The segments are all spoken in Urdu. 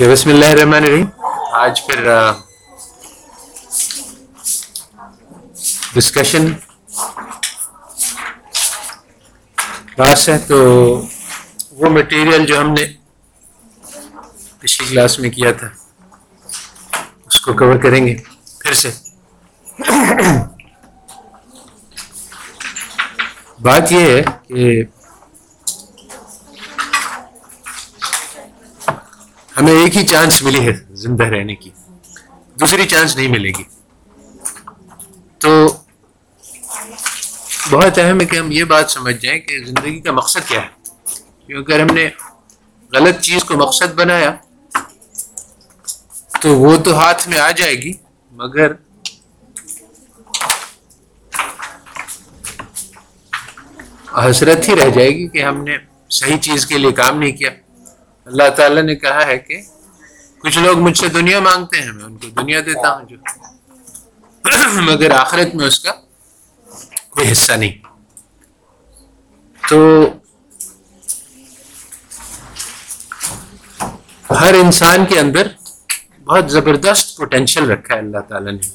بسم اللہ الرحمن الرحیم۔ آج پھر ڈسکشن کلاس ہے تو وہ مٹیریل جو ہم نے پچھلی کلاس میں کیا تھا، اس کو کور کریں گے۔ پھر سے۔ بات یہ ہے کہ ہمیں ایک ہی چانس ملی ہے زندہ رہنے کی۔ دوسری چانس نہیں ملے گی۔ تو بہت اہم ہے کہ ہم یہ بات سمجھ جائیں کہ زندگی کا مقصد کیا ہے۔ کیونکہ اگر ہم نے غلط چیز کو مقصد بنایا، تو وہ تو ہاتھ میں آ جائے گی، مگر حسرت ہی رہ جائے گی کہ ہم نے صحیح چیز کے لیے کام نہیں کیا۔ اللہ تعالیٰ نے کہا ہے کہ کچھ لوگ مجھ سے دنیا مانگتے ہیں، میں ان کو دنیا دیتا ہوں جو۔ مگر آخرت میں اس کا کوئی حصہ نہیں۔ تو ہر انسان کے اندر بہت زبردست پوٹینشیل رکھا ہے اللہ تعالیٰ نے۔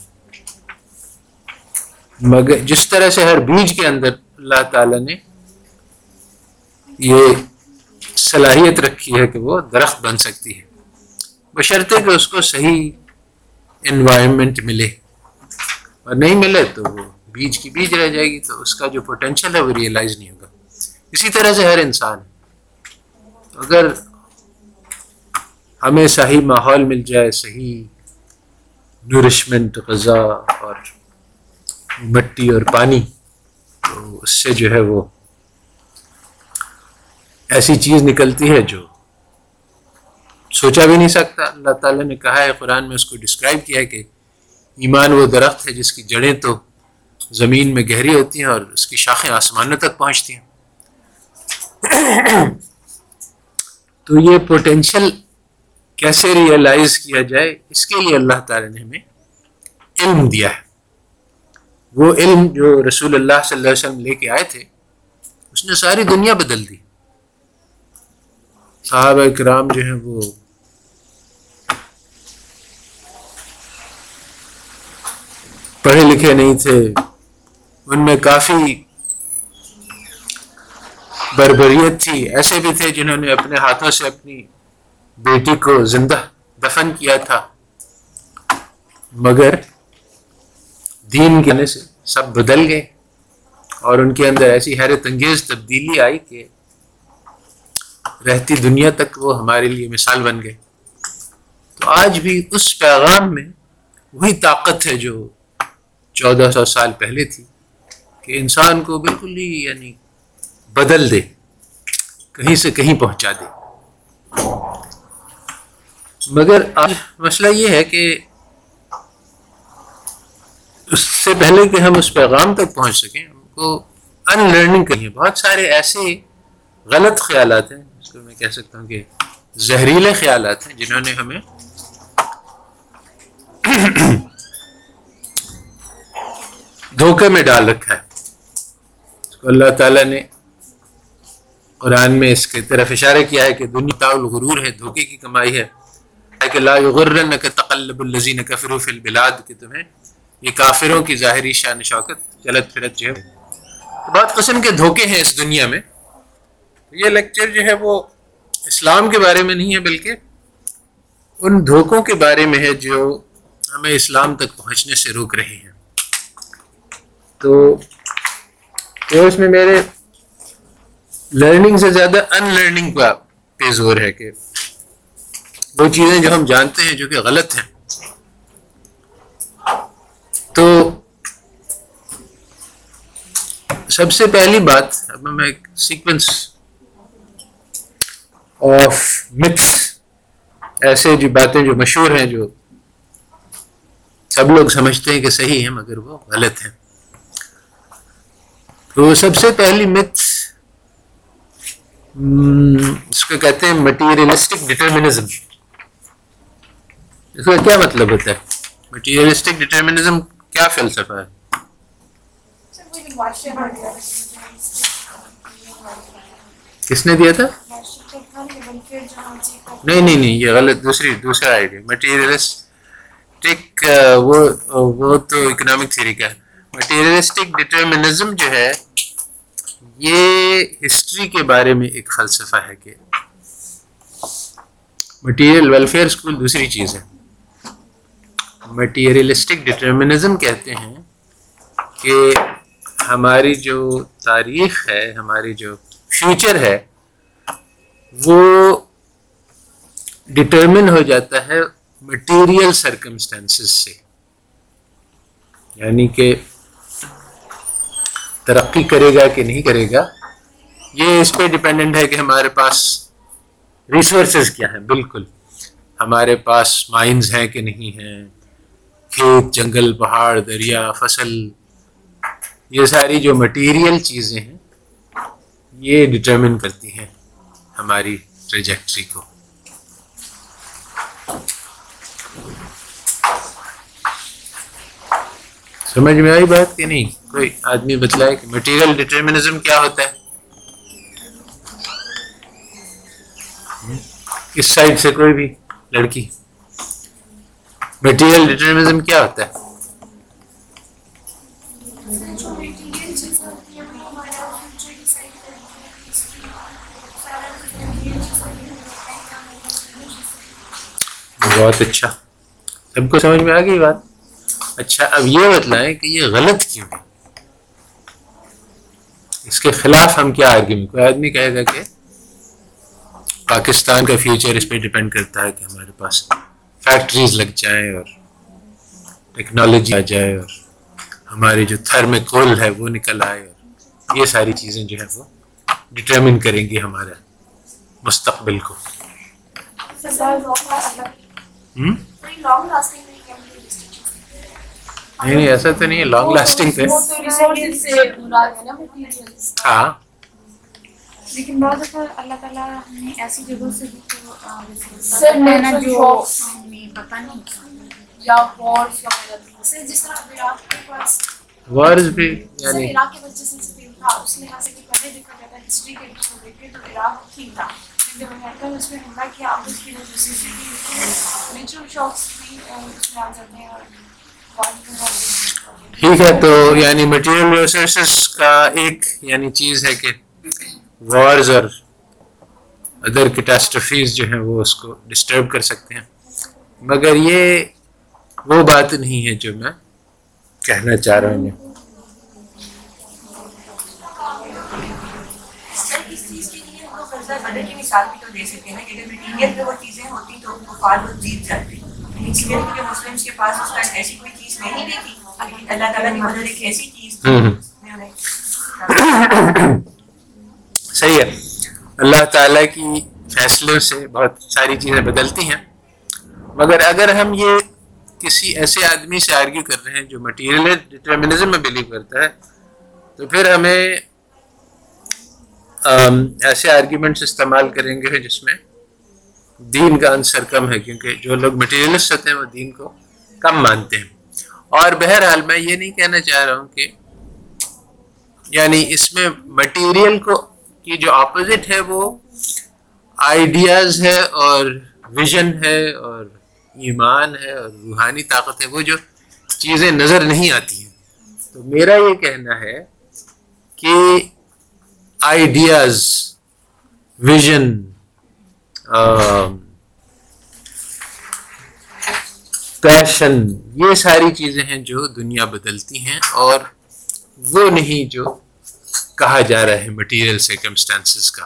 مگر جس طرح سے ہر بیج کے اندر اللہ تعالیٰ نے یہ صلاحیت رکھی ہے کہ وہ درخت بن سکتی ہے۔ بشرطے کہ اس کو صحیح انوائرمنٹ ملے۔ اور نہیں ملے تو وہ بیج کی بیج رہ جائے گی، تو اس کا جو پوٹینشیل ہے وہ ریئلائز نہیں ہوگا۔ اسی طرح سے ہر انسان، اگر ہمیں صحیح ماحول مل جائے، صحیح نورشمنٹ غذا اور مٹی اور پانی، تو اس سے جو ہے وہ ایسی چیز نکلتی ہے جو سوچا بھی نہیں سکتا۔ اللہ تعالیٰ نے کہا ہے، قرآن میں اس کو ڈسکرائب کیا ہے کہ ایمان وہ درخت ہے جس کی جڑیں تو زمین میں گہری ہوتی ہیں اور اس کی شاخیں آسمانوں تک پہنچتی ہیں۔ تو یہ پوٹینشیل کیسے ریئلائز کیا جائے؟ اس کے لیے اللہ تعالیٰ نے ہمیں علم دیا ہے۔ وہ علم جو رسول اللہ صلی اللہ علیہ وسلم لے کے آئے تھے، اس نے ساری دنیا بدل دی۔ صحابہ کرام جو ہیں وہ پڑھے لکھے نہیں تھے۔ ان میں کافی بربریت تھی۔ ایسے بھی تھے جنہوں نے اپنے ہاتھوں سے اپنی بیٹی کو زندہ دفن کیا تھا۔ مگر دین کے سے سب بدل گئے اور ان کے اندر ایسی حیرت انگیز تبدیلی آئی کہ رہتی دنیا تک، وہ ہمارے لیے مثال بن گئے۔ تو آج بھی اس پیغام میں وہی طاقت ہے جو چودہ سو سال پہلے تھی کہ انسان کو بالکل ہی یعنی بدل دے، کہیں سے کہیں پہنچا دے۔ مگر آج مسئلہ یہ ہے کہ اس سے پہلے کہ ہم اس پیغام تک پہنچ سکیں، ہم کو ان لرننگ کریے بہت سارے ایسے غلط خیالات ہیں کو میں کہہ سکتا ہوں کہ زہریلے خیالات ہیں جنہوں نے ہمیں دھوکے میں ڈال رکھا ہے۔ اس کو اللہ تعالیٰ نے قرآن میں اس کی طرف اشارہ کیا ہے کہ دنیا تعل غرور ہے، دھوکے کی کمائی ہے۔ کہ لا غرن تقلب الزین کفر فی البلاد، کہ تمہیں یہ کافروں کی ظاہری شان شوکت چلت پھرت جو ہے۔ بہت قسم کے دھوکے ہیں اس دنیا میں۔ یہ لیکچر جو ہے وہ اسلام کے بارے میں نہیں ہے، بلکہ ان دھوکوں کے بارے میں ہے جو ہمیں اسلام تک پہنچنے سے روک رہے ہیں۔ تو اس میں میرے لرننگ سے زیادہ ان لرننگ کا پہ زور ہے کہ وہ چیزیں جو ہم جانتے ہیں جو کہ غلط ہیں۔ تو سب سے پہلی بات، اب میں ایک سیکوینس آف متس ایسے جو باتیں جو مشہور ہیں جو سب لوگ سمجھتے ہیں کہ صحیح ہیں، مگر وہ غلط ہیں۔ تو سب سے پہلی متس اس کو کہتے ہیں مٹیریلسٹک ڈٹرمنزم اس کا کیا مطلب ہوتا ہے؟ مٹیریلسٹک ڈٹرمنزم کیا فلسفہ ہے؟ کس نے دیا تھا؟ نہیں نہیں نہیں، یہ غلط، دوسری، دوسرا آئیڈیا۔ مٹیریلسٹک وہ وہ تو اکنامک تھیری کا ہے۔ مٹیریلسٹک ڈٹرمنزم جو ہے، یہ ہسٹری کے بارے میں ایک فلسفہ ہے کہ مٹیریل ویلفیئر اسکول دوسری چیز ہے۔ مٹیریلسٹک ڈٹرمنزم کہتے ہیں کہ ہماری جو تاریخ ہے، ہماری جو فیوچر ہے وہ ڈٹرمن ہو جاتا ہے مٹیریل سرکمسٹانسز سے۔ یعنی کہ ترقی کرے گا کہ نہیں کرے گا، یہ اس پہ ڈپینڈنٹ ہے کہ ہمارے پاس ریسورسز کیا ہیں۔ بالکل۔ ہمارے پاس مائنز ہیں کہ نہیں ہیں۔ کھیت، جنگل، پہاڑ، دریا، فصل، یہ ساری جو مٹیریل چیزیں ہیں، یہ ڈٹرمن کرتی ہیں۔ ہماری ٹریجیکٹری کو۔ سمجھ میں آئی بات کہ نہیں؟ کوئی آدمی بتلائے کہ مٹیریل ڈٹرمنزم کیا ہوتا ہے؟ اس سائڈ سے کوئی بھی لڑکی؟ مٹیریل ڈٹرمنزم کیا ہوتا ہے؟ بہت اچھا۔ سب کو سمجھ میں آ گئی بات؟ اچھا اب یہ بتلائیں کہ یہ غلط کیوں ہے؟ اس کے خلاف ہم کیا آرگی کوئی آدمی کہے گا کہ پاکستان کا فیوچر اس پہ ڈپینڈ کرتا ہے کہ ہمارے پاس فیکٹریز لگ جائیں اور ٹیکنالوجی آ جائے اور ہماری جو تھرم کول ہے وہ نکل آئے اور یہ ساری چیزیں جو ہے وہ ڈٹرمن کریں گی ہمارے مستقبل کو۔ نہیں نہیں ایسا تو نہیں ہے لانگ لاسٹنگ پہ ہاں۔ لیکن بعض دفعہ اللہ تعالیٰ ہمیں ایسی جگہوں سے بھی تو جو ہمیں پتہ نہیں یا وارز وغیرہ جس طرح عراق کے پاس وارز بھی یعنی عراق کے وجہ سے تھا اس لحاظ سے کہ پہلے دیکھا جاتا ہے ہسٹری کے تو عراق ٹھیک تھا۔ جب امریکہ نے اس میں حملہ کیا اب اس کی وجہ سے نیچرل شاکس بھی اس میں آ جاتے ہیں اور ٹھیک ہے، تو یعنی مٹیریل ریسورسز کا ایک یعنی چیز ہے کہ وارز اور ادر کیٹاسٹرفیز جو ہیں وہ اس کو ڈسٹرب کر سکتے ہیں۔ مگر یہ وہ بات نہیں ہے جو میں کہنا چاہ رہا ہوں۔ مثال بھی تو دے سکتے ہیں کہ اگر مٹیریل وہ چیزیں ہوتی تو کفار وہ جیت جاتے اس لیے کہ مسلمس کے پاس اس ٹائم ایسی کوئی چیز نہیں بھی تھی اللہ تعالیٰ کی مدد ایک ایسی چیز صحیح ہے۔ اللہ تعالیٰ کی فیصلوں سے بہت ساری چیزیں بدلتی ہیں۔ مگر اگر ہم یہ کسی ایسے آدمی سے آرگیو کر رہے ہیں جو مٹیریل ڈٹرمنزم میں بلیو کرتا ہے تو پھر ہمیں ایسے آرگیومنٹس استعمال کریں گے جس میں دین کا عنصر کم ہے، کیونکہ جو لوگ مٹیریلسٹ ہوتے ہیں وہ دین کو کم مانتے ہیں۔ اور بہرحال میں یہ نہیں کہنا چاہ رہا ہوں کہ یعنی اس میں مٹیریل کو، کی جو اپوزٹ ہے وہ آئیڈیاز ہے اور ویژن ہے اور ایمان ہے اور روحانی طاقت ہے، وہ جو چیزیں نظر نہیں آتی ہیں۔ تو میرا یہ کہنا ہے کہ آئیڈیاز ویژن پیشن یہ ساری چیزیں ہیں جو دنیا بدلتی ہیں اور وہ نہیں جو کہا جا رہا ہے مٹیریل سرکمسٹانسز کا۔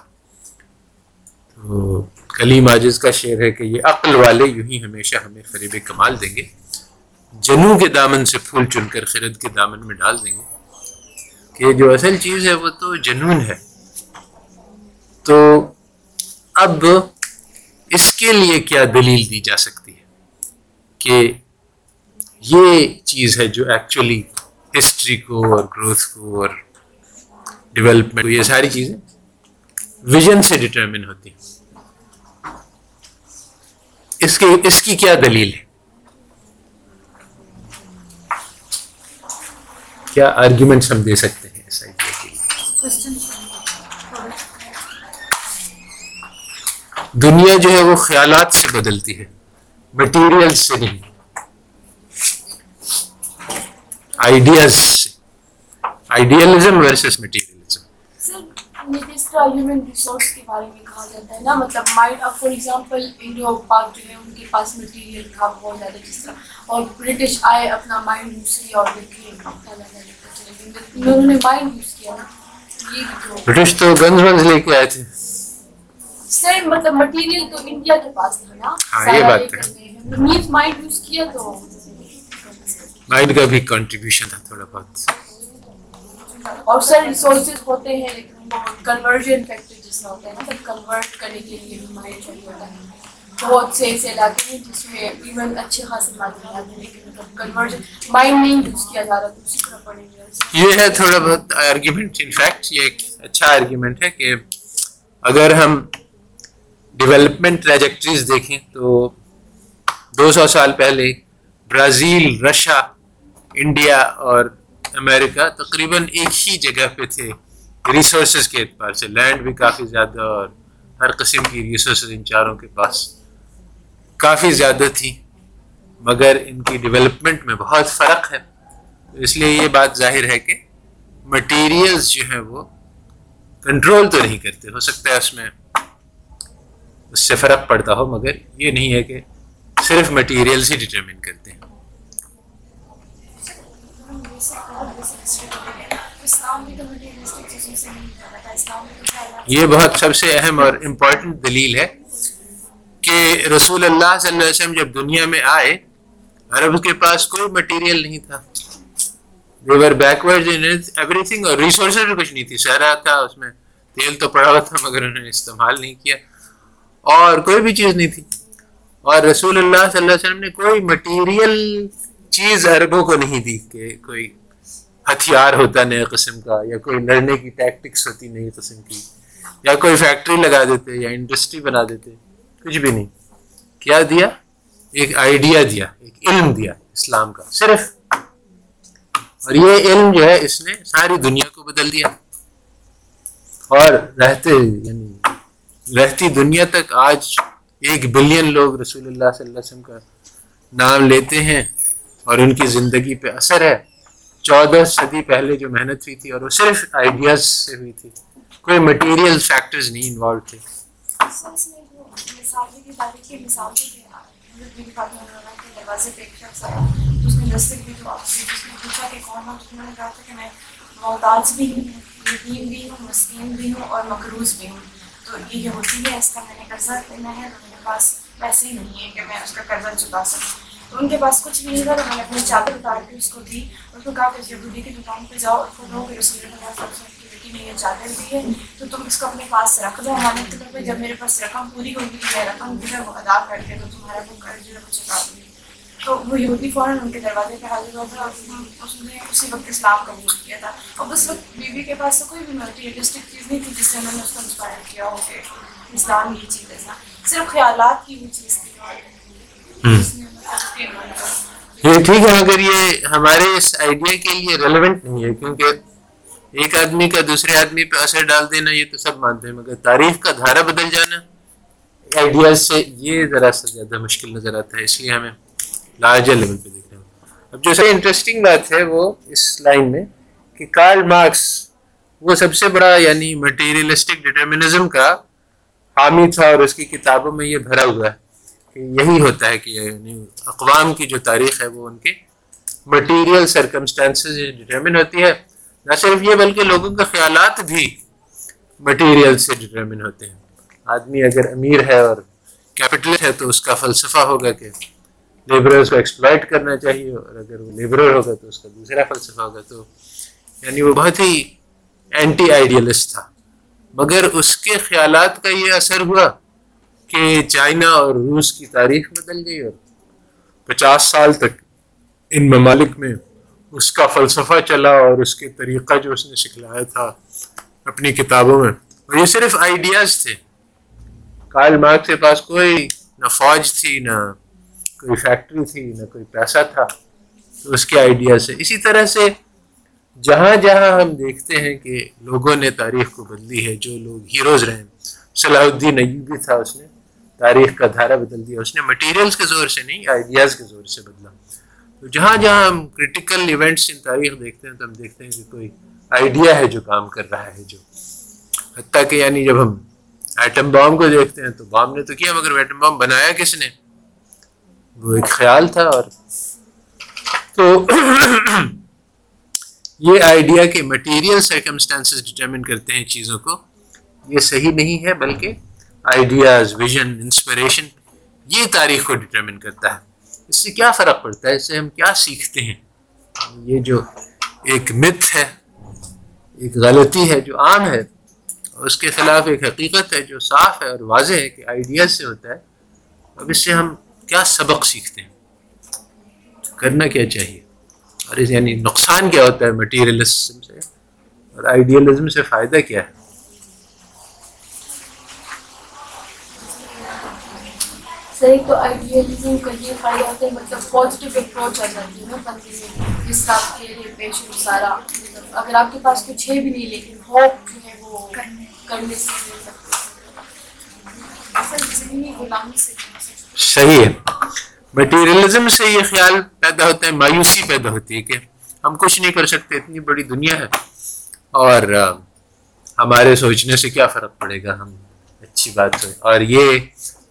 تو کلیم عاجز کا شعر ہے کہ یہ عقل والے یوں ہی ہمیشہ ہمیں فریب کمال دیں گے۔ جنوں کے دامن سے پھول چن کر خرد کے دامن میں ڈال دیں گے۔ کہ جو اصل چیز ہے وہ تو جنون ہے۔ تو اب اس کے لیے کیا دلیل دی جا سکتی ہے کہ یہ چیز ہے جو ایکچولی ہسٹری کو اور گروتھ کو اور ڈیولپمنٹ کو، یہ ساری چیزیں ویژن سے ڈٹرمن ہوتی ہیں۔ اس کے، اس کی کیا دلیل ہے؟ کیا آرگیومنٹس ہم دے سکتے ہیں اس آئیڈیا کے لیے؟ دنیا جو ہے وہ خیالات سے بدلتی ہے مٹیریل سے نہیں۔ آئیڈیاز سے۔ آئیڈیالزم ورسز مٹیریلزم سر جس طرح ہیومن ریسورس کے بارے میں کہا جاتا ہے نا مطلب مائنڈ اب فار ایگزامپل انڈو پاک جو ہے ان کے پاس مٹیریل تھا بہت زیادہ جس طرح اور برٹش آئے اپنا مائنڈ یوز کیا اور دیکھے انہوں نے مائنڈ یوز کیا نا یہ بھی تو برٹش تو گنز ونز لے کے آئے تھے۔ سر مطلب مٹیریل تو انڈیا کے پاس تھا نا ہاں، یہ بات ہے۔ مائنڈ یوز کیا تو مائنڈ کا بھی کنٹریبیوشن تھا تھوڑا بہت۔ اور سر ریسورسز ہوتے ہیں کنورژن فیکٹر جس میں ہوتا ہے نا مطلب کنورٹ کرنے کے لیے بھی مائنڈ چاہیے ہوتا ہے۔ بہت سے ایسے علاقے ہیں جس میں ایون اچھے خاصے ہیں لیکن مطلب کنورژن مائنڈ نہیں یوز کیا جا رہا تو اسی طرح پڑیں گے یہ ہے تھوڑا بہت آرگیومنٹ انفیکٹ یہ ایک اچھا آرگیومنٹ ہے کہ اگر ہم ڈیولپمنٹ ٹریجیکٹریز دیکھیں تو دو سو سال پہلے برازیل، رشیا، انڈیا اور امریکہ تقریباً ایک ہی جگہ پہ تھے ریسورسز کے اعتبار سے لینڈ بھی کافی زیادہ اور ہر قسم کی ریسورسز ان چاروں کے پاس کافی زیادہ تھی مگر ان کی ڈیولپمنٹ میں بہت فرق ہے۔ اس لیے یہ بات ظاہر ہے کہ مٹیریلز جو ہیں وہ کنٹرول تو نہیں کرتے، ہو سکتا ہے اس میں اس سے فرق پڑتا ہو، مگر یہ نہیں ہے کہ صرف مٹیریلز ہی ڈٹرمن کرتے ہیں۔ یہ بہت سب سے اہم اور امپورٹنٹ دلیل ہے کہ رسول اللہ صلی اللہ علیہ وسلم جب دنیا میں آئے، عرب کے پاس کوئی مٹیریل نہیں تھا۔ دیور بیکورڈ ایوری تھنگ اور ریسورسز بھی کچھ نہیں تھی۔ سہرا تھا، اس میں تیل تو پڑا ہوا تھا، مگر انہوں نے استعمال نہیں کیا۔ اور کوئی بھی چیز نہیں تھی۔ اور رسول اللہ صلی اللہ علیہ وسلم نے کوئی مٹیریل چیز عربوں کو نہیں دی کہ کوئی ہتھیار ہوتا نئے قسم کا یا کوئی لڑنے کی ٹیکٹکس ہوتی نئی قسم کی یا کوئی فیکٹری لگا دیتے یا انڈسٹری بنا دیتے، کچھ بھی نہیں۔ کیا دیا؟ ایک آئیڈیا دیا، ایک علم دیا اسلام کا، صرف۔ اور یہ علم جو ہے اس نے ساری دنیا کو بدل دیا۔ اور رہتے یعنی رہتی دنیا تک آج ایک بلین لوگ رسول اللہ صلی اللہ علیہ وسلم کا نام لیتے ہیں اور ان کی زندگی پہ اثر ہے۔ چودہ صدی پہلے جو محنت ہوئی تھی اور وہ صرف آئیڈیاز سے ہوئی تھی۔ کوئی مٹیریل فیکٹرز نہیں انوالو تھے۔ بھی ہوں بھی ہوں، مسکین بھی ہوں، اور مقروض بھی ہوں۔ تو یہ جو ہوتی ہے اس کا میں نے قرضہ لینا ہے تو میرے پاس پیسے ہی نہیں ہے کہ میں اس کا قرضہ چکا سکوں تو ان کے پاس کچھ بھی نہیں تھا تو میں نے اپنی چادر اتار کے اس کو دی اس کو کہا کہ یہودی کی دکان پہ جاؤ اور کھولو کہ رسول اللہ صلی اللہ علیہ وسلم کی بیٹی نے یہ چادر دی ہے تو تم اس کو اپنے پاس رکھ دو ہمارے طور پہ جب میرے پاس رقم پوری ہوگی تو میں رقم جو ہے وہ ادا کر کے تو تمہارا وہ قرض جو ہے وہ چکا دوں گی تو وہ یہودی فوراً ان کے دروازے پہ حاضر ہوا تھا اور اس نے اسی وقت اسلام قبول کیا تھا۔ اور اس وقت بیوی کے پاس تو کوئی بھی چیز نہیں تھی جس سے انہوں نے اس کو انسپائر کیا ہو کہ اسلام یہ چیز ایسا۔ صرف خیالات کی وہ چیز تھی یہ ٹھیک ہے مگر یہ ہمارے اس آئیڈیا کے لیے ریلیونٹ نہیں ہے کیونکہ ایک آدمی کا دوسرے آدمی پہ اثر ڈال دینا یہ تو سب مانتے ہیں مگر تاریخ کا دھارا بدل جانا آئیڈیاز سے یہ ذرا سا زیادہ مشکل نظر آتا ہے اس لیے ہمیں لارجر لیول پہ دیکھنا ہے اب جو سب انٹرسٹنگ بات ہے وہ اس لائن میں کہ کارل مارکس وہ سب سے بڑا یعنی مٹیریلسٹک ڈٹرمنزم کا حامی تھا اور اس کی کتابوں میں یہ بھرا ہوا ہے کہ یہی ہوتا ہے کہ یعنی اقوام کی جو تاریخ ہے وہ ان کے مٹیریل سرکمسٹانسز ڈٹرمن ہوتی ہے نہ صرف یہ بلکہ لوگوں کے خیالات بھی مٹیریل سے ڈٹرمن ہوتے ہیں آدمی اگر امیر ہے اور کیپٹل ہے تو اس کا فلسفہ ہوگا کہ لیبررز کو ایکسپلائٹ کرنا چاہیے اور اگر وہ لیبرر ہوگا تو اس کا دوسرا فلسفہ ہوگا تو یعنی وہ بہت ہی اینٹی آئیڈیلسٹ تھا۔ مگر اس کے خیالات کا یہ اثر ہوا کہ چائنا اور روس کی تاریخ بدل گئی اور پچاس سال تک ان ممالک میں اس کا فلسفہ چلا اور اس کے طریقہ جو اس نے سکھلایا تھا اپنی کتابوں میں۔ اور یہ صرف آئیڈیاز تھے۔ کارل مارکس کے پاس کوئی نہ فوج تھی، نہ کوئی فیکٹری تھی، نہ کوئی پیسہ تھا، تو اس کے آئیڈیاز سے۔ اسی طرح سے جہاں جہاں ہم دیکھتے ہیں کہ لوگوں نے تاریخ کو بدلی ہے، جو لوگ ہیروز رہے ہیں۔ صلاح الدین ایوبی تھا اس نے، تاریخ کا دھارا بدل دیا۔ اس نے مٹیریلز کے زور سے نہیں آئیڈیاز کے زور سے بدلا۔ تو جہاں جہاں ہم کرٹیکل ایونٹس ان تاریخ دیکھتے ہیں، تو ہم دیکھتے ہیں کہ کوئی آئیڈیا ہے جو کام کر رہا ہے، جو حتیٰ کہ یعنی جب ہم ایٹم بام کو دیکھتے ہیں تو بام نے تو کیا، مگر ایٹم بام بنایا کس نے؟ وہ ایک خیال تھا اور تو یہ آئیڈیا کہ مٹیریل سرکمسٹانسز ڈٹرمن کرتے ہیں چیزوں کو، یہ صحیح نہیں ہے، بلکہ آئیڈیاز ویژن انسپریشن یہ تاریخ کو ڈٹرمن کرتا ہے۔ اس سے کیا فرق پڑتا ہے؟ اس سے ہم کیا سیکھتے ہیں؟ یہ جو ایک مت ہے، ایک غلطی ہے جو عام ہے، اور اس کے خلاف ایک حقیقت ہے جو صاف ہے اور واضح ہے کہ آئیڈیاز سے ہوتا ہے۔ اب اس سے ہم کیا سبق سیکھتے ہیں؟ کرنا کیا چاہیے؟ اور اس یعنی نقصان کیا ہوتا ہے مٹیریلزم سے؟ اور آئیڈیلزم سے فائدہ کیا ہے؟ صحیح تو آئیڈیلزم کا یہ فائدہ ہوتا ہے مطلب پازیٹیو اپروچ آ جاتی ہے نا بندے میں جس طرح آپ کے لیے پیشنٹ سارا۔ اگر آپ کے پاس کچھ ہے بھی نہیں، لیکن ہوپ جو ہے وہ کرنے سے مل سکتے صحیح ہے۔ مٹیریلزم سے یہ خیال پیدا ہوتا ہے، مایوسی پیدا ہوتی ہے کہ ہم کچھ نہیں کر سکتے، اتنی بڑی دنیا ہے۔ اور ہمارے سوچنے سے کیا فرق پڑے گا؟ ہم، اچھی بات ہے۔ اور یہ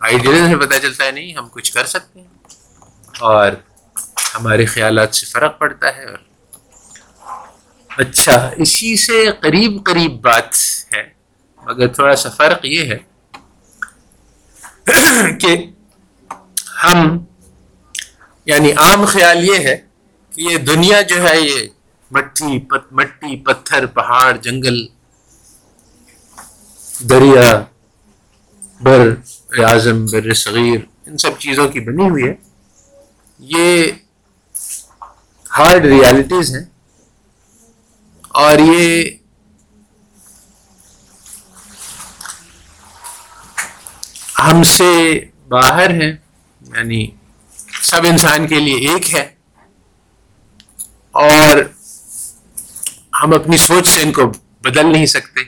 آئیڈیل سے پتہ چلتا ہے، نہیں، ہم کچھ کر سکتے ہیں۔ اور ہمارے خیالات سے فرق پڑتا ہے۔ اور اچھا اسی سے قریب قریب بات ہے، مگر تھوڑا سا فرق یہ ہے کہ ہم یعنی عام خیال یہ ہے کہ یہ دنیا جو ہے یہ مٹی پت، مٹی، پتھر، پہاڑ، جنگل، دریا، بر اعظم بر صغیر، ان سب چیزوں کی بنی ہوئی ہے۔ یہ ہارڈ ریالٹیز ہیں۔ اور یہ ہم سے باہر ہیں۔ یعنی سب انسان کے لیے ایک ہے اور ہم اپنی سوچ سے ان کو بدل نہیں سکتے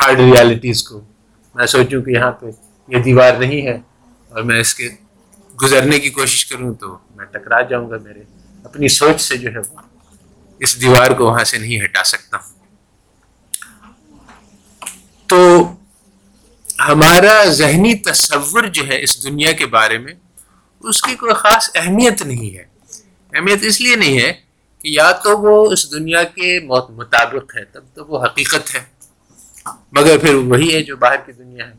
ہارڈ ریالٹیز کو۔ میں سوچوں کہ یہاں پہ یہ دیوار نہیں ہے اور میں اس کے گزرنے کی کوشش کروں تو میں ٹکرا جاؤں گا میرے۔ اپنی سوچ سے جو ہے وہ اس دیوار کو وہاں سے نہیں ہٹا سکتا۔ تو ہمارا ذہنی تصور جو ہے اس دنیا کے بارے میں اس کی کوئی خاص اہمیت نہیں ہے۔ اہمیت اس لیے نہیں ہے کہ یا تو وہ اس دنیا کے مطابق ہے، تب تو وہ حقیقت ہے۔ مگر پھر وہی ہے جو باہر کی دنیا ہے۔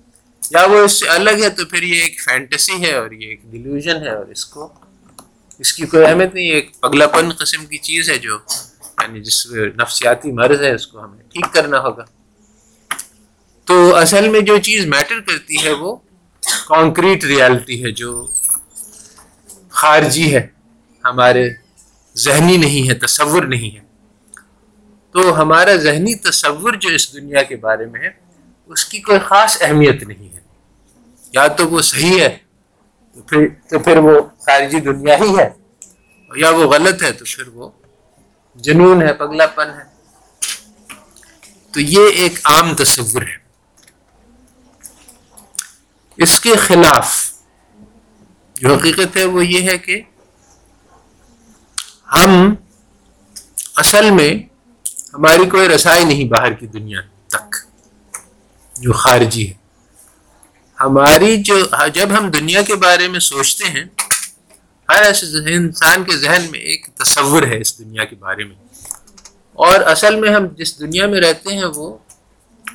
یا وہ اس سے الگ ہے تو پھر یہ ایک فینٹسی ہے اور یہ ایک ڈیلیوژن ہے اور اس کو اس کی کوئی اہمیت نہیں ایک پگلا پن قسم کی چیز ہے جو یعنی جس نفسیاتی مرض ہے، اس کو ہمیں ٹھیک کرنا ہوگا۔ تو اصل میں جو چیز میٹر کرتی ہے وہ کانکریٹ ریالٹی ہے، جو خارجی ہے، ہمارے ذہنی نہیں ہے، تصور نہیں ہے۔ تو ہمارا ذہنی تصور جو اس دنیا کے بارے میں ہے، اس کی کوئی خاص اہمیت نہیں ہے۔ یا تو وہ صحیح ہے، تو پھر تو پھر وہ خارجی دنیا ہی ہے۔ یا وہ غلط ہے، تو پھر وہ جنون ہے، پگلا پن ہے۔ تو یہ ایک عام تصور ہے۔ اس کے خلاف جو حقیقت ہے وہ یہ ہے کہ ہم اصل میں ہماری کوئی رسائی نہیں باہر کی دنیا تک، جو خارجی ہے۔ ہماری جو، جب ہم دنیا کے بارے میں سوچتے ہیں، ہر انسان کے ذہن میں ایک تصور ہے اس دنیا کے بارے میں۔ اور اصل میں ہم جس دنیا میں رہتے ہیں وہ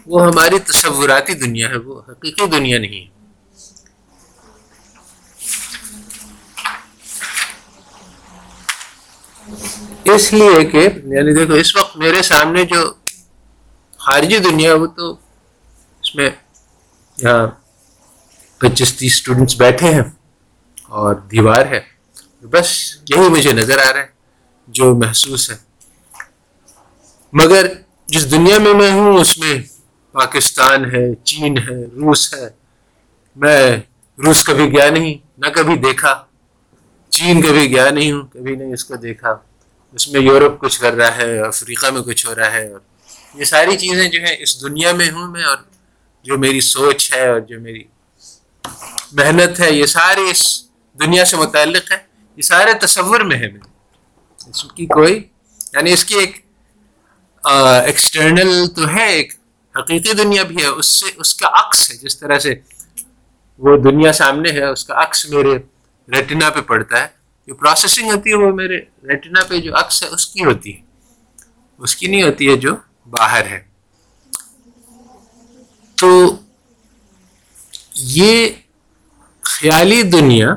وہ ہماری تصوراتی دنیا ہے، وہ حقیقی دنیا نہیں ہے۔ اس لیے کہ یعنی دیکھو، اس وقت میرے سامنے جو خارجی دنیا وہ تو اس میں یہاں پچیس تیس اسٹوڈنٹس بیٹھے ہیں اور دیوار ہے۔ بس یہی مجھے نظر آ رہا ہے، جو محسوس ہے۔ مگر جس دنیا میں میں ہوں، اس میں پاکستان ہے، چین ہے، روس ہے۔ میں روس کبھی گیا نہیں، نہ کبھی دیکھا۔ چین کبھی گیا نہیں ہوں، کبھی نہیں اس کو دیکھا۔ اس میں یورپ کچھ کر رہا ہے، افریقہ میں کچھ ہو رہا ہے۔ اور یہ ساری چیزیں جو ہیں اس دنیا میں ہوں میں اور جو میری سوچ ہے اور جو میری محنت ہے، یہ سارے اس دنیا سے متعلق ہے۔ یہ سارے تصور میں ہے۔ میرے اس کی کوئی یعنی اس کی ایک ایکسٹرنل تو ہے، ایک حقیقی دنیا بھی ہے۔ اس سے، اس کا عکس ہے۔ جس طرح سے وہ دنیا سامنے ہے، اس کا عکس میرے ریٹنا پہ پڑتا ہے۔ جو پروسیسنگ ہوتی ہے وہ میرے ریٹنا پہ جو عکس ہے، اس کی ہوتی ہے۔ اس کی نہیں ہوتی ہے، جو باہر ہے۔ تو یہ خیالی دنیا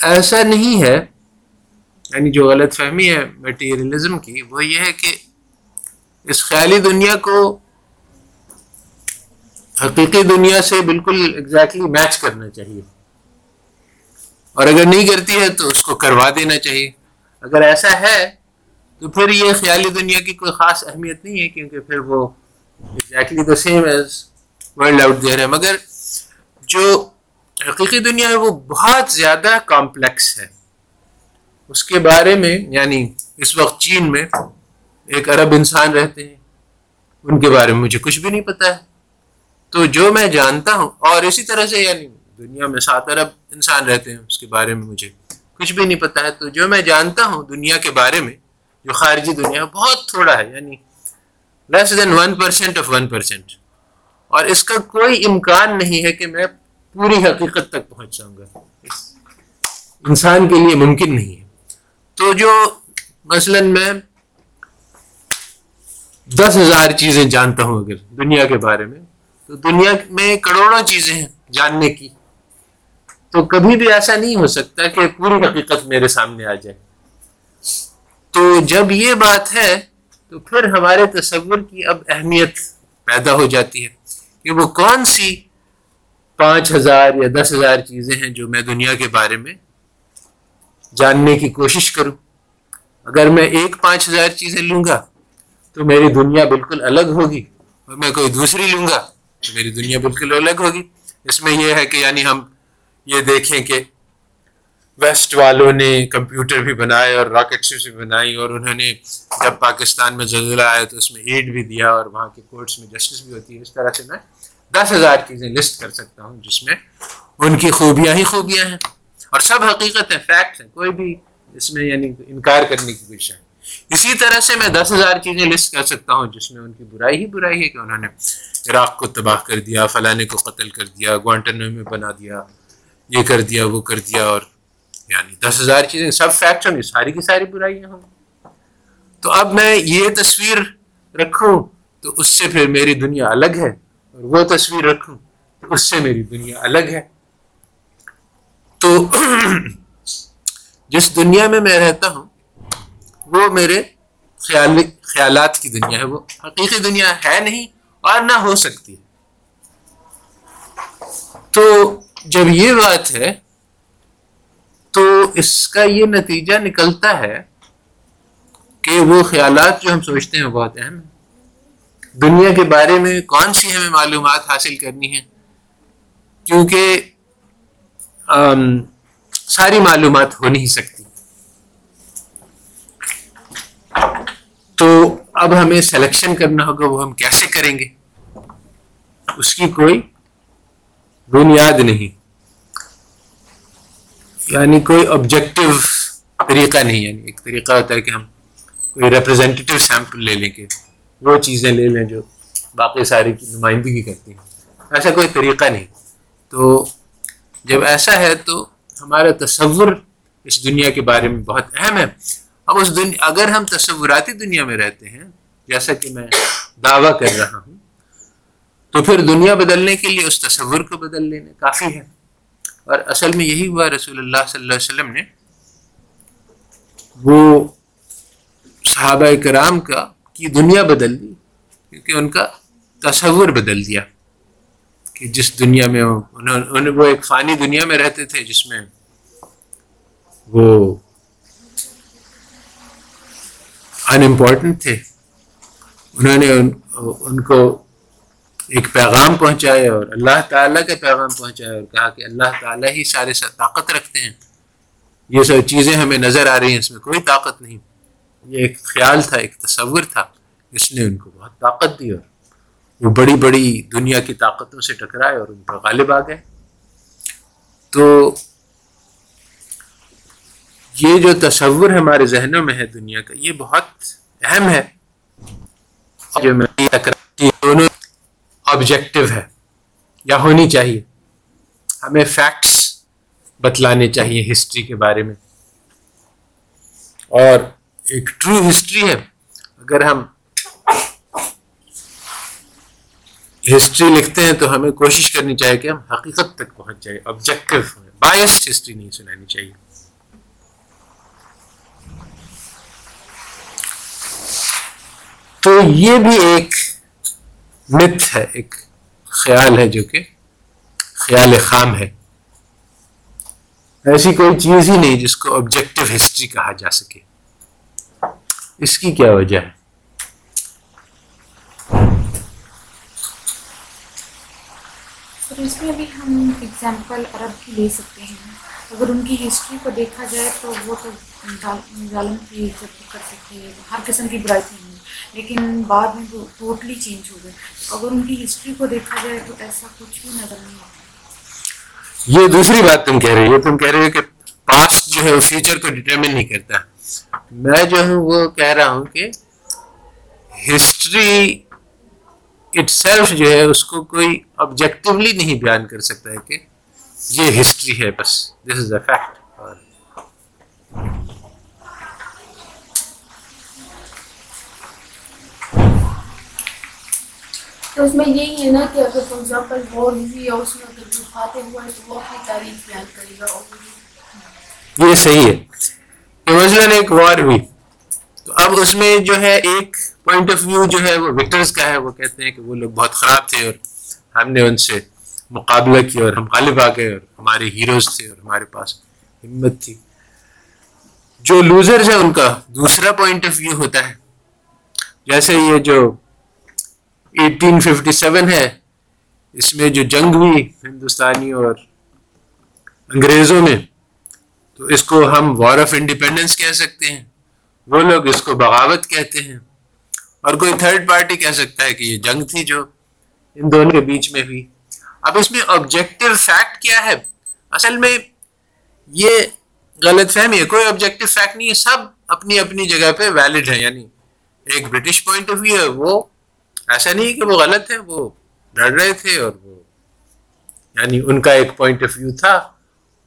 ایسا نہیں ہے یعنی جو غلط فہمی ہے میٹیریلزم کی، وہ یہ ہے کہ اس خیالی دنیا کو حقیقی دنیا سے بالکل ایگزیکٹلی میچ کرنا چاہیے۔ اور اگر نہیں کرتی ہے تو اس کو کروا دینا چاہیے۔ اگر ایسا ہے تو پھر یہ خیالی دنیا کی کوئی خاص اہمیت نہیں ہے کیونکہ پھر وہ exactly the same as world out there ہے۔ مگر جو حقیقی دنیا ہے وہ بہت زیادہ کمپلیکس ہے۔ اس کے بارے میں یعنی اس وقت چین میں ایک ارب انسان رہتے ہیں۔ ان کے بارے میں مجھے کچھ بھی نہیں پتا ہے۔ تو جو میں جانتا ہوں، اور اسی طرح سے یعنی دنیا میں سات ارب انسان رہتے ہیں، اس کے بارے میں مجھے کچھ بھی نہیں پتا ہے۔ تو جو میں جانتا ہوں دنیا کے بارے میں، جو خارجی دنیا بہت تھوڑا ہے یعنی less than one percent of one percent اور اس کا کوئی امکان نہیں ہے کہ میں پوری حقیقت تک پہنچ جاؤں گا۔ انسان کے لیے ممکن نہیں ہے۔ تو جو مثلا میں دس ہزار چیزیں جانتا ہوں اگر دنیا کے بارے میں تو دنیا میں کروڑوں چیزیں ہیں جاننے کی۔ تو کبھی بھی ایسا نہیں ہو سکتا کہ پوری حقیقت میرے سامنے آ جائے۔ تو جب یہ بات ہے، تو پھر ہمارے تصور کی اب اہمیت پیدا ہو جاتی ہے کہ وہ کون سی پانچ ہزار یا دس ہزار چیزیں ہیں جو میں دنیا کے بارے میں جاننے کی کوشش کروں۔ اگر میں ایک پانچ ہزار چیزیں لوں گا، تو میری دنیا بالکل الگ ہوگی اور میں کوئی دوسری لوں گا۔ میری دنیا بالکل الگ ہوگی۔ اس میں یہ ہے کہ یعنی ہم یہ دیکھیں کہ ویسٹ والوں نے کمپیوٹر بھی بنائے اور راکٹس بھی بنائی اور انہوں نے جب پاکستان میں زلزلہ آیا تو اس میں ایڈ بھی دیا اور وہاں کے کورٹس میں جسٹس بھی ہوتی ہے اس طرح سے میں دس ہزار چیزیں لسٹ کر سکتا ہوں جس میں ان کی خوبیاں ہی خوبیاں ہیں۔ اور سب حقیقت ہیں فیکٹ ہیں، کوئی بھی اس میں یعنی انکار کرنے کی کوئی شاید اسی طرح سے میں دس ہزار چیزیں لسٹ کر سکتا ہوں، جس میں ان کی برائی ہی برائی ہے کہ انہوں نے عراق کو تباہ کر دیا، فلانے کو قتل کر دیا گوانٹن میں بنا دیا، یہ کر دیا، وہ کر دیا اور یعنی دس ہزار چیزیں، سب فیکٹ ہوں گی، ساری کی ساری برائیاں ہوں تو اب میں یہ تصویر رکھوں تو اس سے پھر میری دنیا الگ ہے اور وہ تصویر رکھوں تو اس سے میری دنیا الگ ہے۔ تو جس دنیا میں میں رہتا ہوں وہ میرے خیال خیالات کی دنیا ہے، وہ حقیقی دنیا ہے نہیں اور نہ ہو سکتی۔ تو جب یہ بات ہے، تو اس کا یہ نتیجہ نکلتا ہے کہ وہ خیالات جو ہم سوچتے ہیں بہت اہم ہیں۔ دنیا کے بارے میں کون سی ہمیں معلومات حاصل کرنی ہے کیونکہ ساری معلومات ہو نہیں سکتی۔ تو اب ہمیں سلیکشن کرنا ہوگا، وہ ہم کیسے کریں گے؟ اس کی کوئی بنیاد نہیں۔ یعنی کوئی آبجیکٹو طریقہ نہیں یعنی ایک طریقہ ہوتا ہے کہ ہم کوئی ریپرزینٹیو سیمپل لے لیں کہ وہ چیزیں لے لیں جو باقی ساری کی نمائندگی کرتی ہیں۔ ایسا کوئی طریقہ نہیں۔ تو جب ایسا ہے تو ہمارا تصور اس دنیا کے بارے میں بہت اہم ہے۔ اب اس دنیا اگر ہم تصوراتی دنیا میں رہتے ہیں، جیسا کہ میں دعویٰ کر رہا ہوں، تو پھر دنیا بدلنے کے لیے اس تصور کو بدل لینا کافی ہے۔ اور اصل میں یہی ہوا، رسول اللہ صلی اللہ علیہ وسلم نے وہ صحابہ کرام کا کی دنیا بدل دی، کیونکہ ان کا تصور بدل دیا کہ جس دنیا میں انہوں وہ ایک فانی دنیا میں رہتے تھے، جس میں وہ امپورٹنٹ تھے۔ انہوں نے ان ان کو ایک پیغام پہنچایا اور اللہ تعالیٰ کا پیغام پہنچایا اور کہا کہ اللہ تعالیٰ ہی سارے طاقت رکھتے ہیں۔ یہ سب چیزیں ہمیں نظر آ رہی ہیں، اس میں کوئی طاقت نہیں۔ یہ ایک خیال تھا، ایک تصور تھا۔ اس نے ان کو بہت طاقت دی اور وہ بڑی بڑی دنیا کی طاقتوں سے ٹکرائے اور ان پر غالب آ گئے۔ تو یہ جو تصور ہمارے ذہنوں میں ہے دنیا کا، یہ بہت اہم ہے۔ جو دونوں آبجیکٹو ہے، یا ہونی چاہیے۔ ہمیں فیکٹس بتلانے چاہیے ہسٹری کے بارے میں۔ اور ایک ٹرو ہسٹری ہے۔ اگر ہم ہسٹری لکھتے ہیں تو ہمیں کوشش کرنی چاہیے کہ ہم حقیقت تک پہنچ جائیں آبجیکٹو ہوں بایسڈ ہسٹری نہیں سنانی چاہیے۔ تو یہ بھی ایک مت ہے، ایک خیال ہے جو کہ خیال خام ہے۔ ایسی کوئی چیز ہی نہیں جس کو آبجیکٹو ہسٹری کہا جا سکے۔ اس کی کیا وجہ ہے؟ اس میں بھی ہم اگزامپل عرب کی لے سکتے ہیں۔ اگر ان کی ہسٹری کو دیکھا جائے تو وہ تو ظالم کی کر سکتے ہیں، ہر قسم کی برائی تھی۔ لیکن بعد میں وہ ٹوٹلی چینج ہو گئے۔ اگر ان کی ہسٹری کو دیکھا جائے تو ایسا کچھ بھی نظر نہیں آتا۔ یہ دوسری بات تم کہہ رہی ہو۔ تم کہہ رہی ہو کہ پاسٹ جو ہے وہ فیوچر کو ڈٹرمن نہیں کرتا۔ میں جو ہوں وہ کہہ رہا ہوں کہ ہسٹری اٹ سیلف جو ہے اس کو کوئی آبجیکٹولی نہیں بیان کر سکتا ہے کہ یہ ہسٹری ہے بس۔ دس از اے فیکٹ تو اس میں یہی ہے نا کہ اگر فار ایگزامپل وار ہوئی یا اس میں اگر جو فاتح ہوا ہے تو وہ اپنی تاریخ بیان کرے گا اور یہ صحیح ہے کہ مثلاً ایک وار ہوئی تو اب اس میں جو ہے ایک پوائنٹ آف ویو جو ہے وہ وکٹرز کا ہے وہ کہتے ہیں کہ وہ لوگ بہت خراب تھے اور ہم نے ان سے مقابلہ کیا اور ہم غالب آ گئے اور ہمارے ہیروز تھے اور ہمارے پاس ہمت تھی جو لوزرز ہیں ان کا دوسرا پوائنٹ آف ویو ہوتا ہے جیسے یہ جو ایٹین ففٹی سیون ہے۔ اس میں جو جنگ ہوئی ہندوستانی اور انگریزوں میں، تو اس کو ہم وار آف انڈیپینڈنس کہہ سکتے ہیں۔ وہ لوگ اس کو بغاوت کہتے ہیں۔ اور کوئی تھرڈ پارٹی کہہ سکتا ہے کہ یہ جنگ تھی جو ان دونوں کے بیچ میں ہوئی۔ اب اس میں آبجیکٹو فیکٹ کیا ہے؟ اصل میں یہ غلط فہمی ہے۔ کوئی آبجیکٹو فیکٹ نہیں ہے، سب اپنی اپنی جگہ پہ ویلڈ ہے۔ یعنی ایک برٹش پوائنٹ آف ویو ہے، وہ ایسا نہیں کہ وہ غلط ہے، وہ ڈر رہے تھے اور وہ یعنی ان کا ایک پوائنٹ آف ویو تھا۔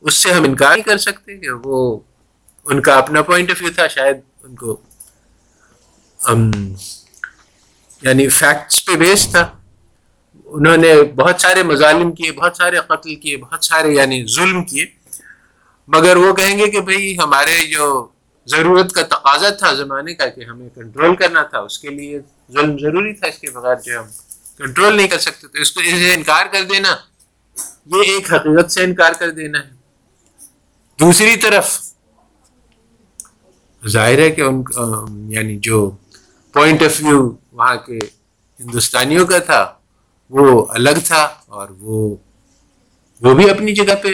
اس سے ہم انکار نہیں کر سکتے کہ وہ ان کا اپنا پوائنٹ آف ویو تھا، شاید ان کو یعنی فیکٹس پہ بیس تھا۔ انہوں نے بہت سارے مظالم کیے، بہت سارے قتل کیے، بہت سارے یعنی ظلم کیے۔ مگر وہ کہیں گے کہ بھئی ہمارے جو ضرورت کا تقاضا تھا زمانے کا کہ ہمیں کنٹرول کرنا تھا، اس کے لیے ظلم ضروری تھا، اس کے بغیر جو ہم کنٹرول نہیں کر سکتے تو اس کو اسے انکار کر دینا، یہ ایک حقیقت سے انکار کر دینا ہے۔ دوسری طرف، ظاہر ہے کہ ان یعنی جو پوائنٹ آف ویو وہاں کے ہندوستانیوں کا تھا، وہ الگ تھا اور وہ وہ بھی اپنی جگہ پہ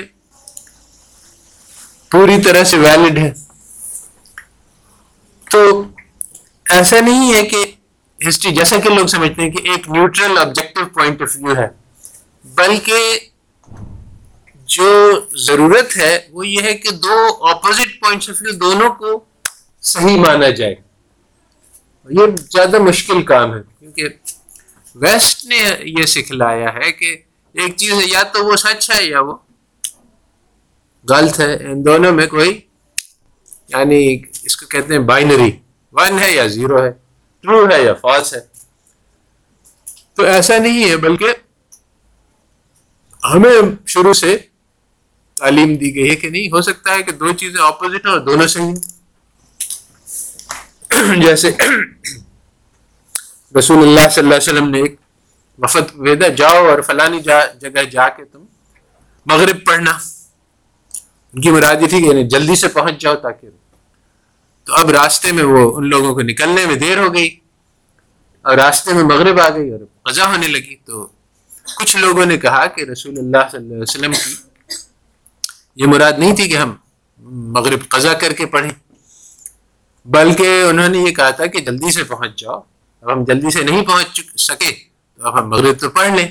پوری طرح سے ویلڈ ہے۔ تو ایسا نہیں ہے کہ ہسٹری، جیسا کہ لوگ سمجھتے ہیں کہ ایک neutral objective point of view ہے، بلکہ جو ضرورت ہے وہ یہ ہے کہ دو اپوزٹ پوائنٹس آف ویو دونوں کو صحیح مانا جائے۔ یہ زیادہ مشکل کام ہے، کیونکہ ویسٹ نے یہ سکھلایا ہے کہ ایک چیز ہے، یا تو وہ سچ ہے یا وہ غلط ہے۔ ان دونوں میں کوئی یعنی اس کو کہتے ہیں بائنری۔ ون ہے یا زیرو ہے؟ ٹرو ہے یا فالس ہے؟ تو ایسا نہیں ہے، بلکہ ہمیں شروع سے تعلیم دی گئی ہے کہ نہیں، ہو سکتا ہے کہ دو چیزیں اپوزٹ ہیں اور دونوں صحیح ہیں۔ جیسے رسول اللہ صلی اللہ علیہ وسلم نے ایک وفد بھیجا، جاؤ اور فلانی جا جگہ جا کے تم مغرب پڑھنا۔ ان کی مراد یہ تھی کہ یعنی جلدی سے پہنچ جاؤ تاکہ تو اب راستے میں وہ ان لوگوں کو نکلنے میں دیر ہو گئی اور راستے میں مغرب آ گئی اور قضا ہونے لگی تو کچھ لوگوں نے کہا کہ رسول اللہ صلی اللہ علیہ وسلم کی یہ مراد نہیں تھی کہ ہم مغرب قضا کر کے پڑھیں، بلکہ انہوں نے یہ کہا تھا کہ جلدی سے پہنچ جاؤ۔ اب ہم جلدی سے نہیں پہنچ سکے، تو اب ہم مغرب تو پڑھ لیں۔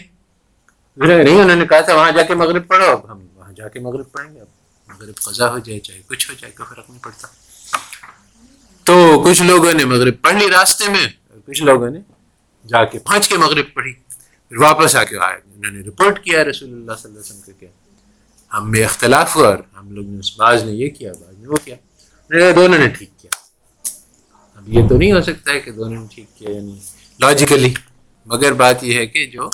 نہیں، انہوں نے کہا تھا وہاں جا کے مغرب پڑھو، اب ہم وہاں جا کے مغرب پڑھیں گے۔ اب مغرب قضا ہو جائے، چاہے کچھ ہو جائے، کوئی فرق نہیں پڑتا۔ تو کچھ لوگوں نے مغرب پڑھ لی راستے میں کچھ لوگوں نے جا کے پھانچ کے مغرب پڑھی۔ پھر واپس آ کے آئے۔ انہوں نے رپورٹ کیا، رسول اللہ صلی اللہ علیہ وسلم کیا۔ ہم میں اختلاف ہوا اور ہم لوگ نے اس بعض نے یہ کیا بعض نے وہ کیا۔ دونوں نے ٹھیک کیا۔ اب یہ تو نہیں ہو سکتا ہے کہ دونوں نے ٹھیک کیا یعنی لاجیکلی مگر بات یہ ہے کہ جو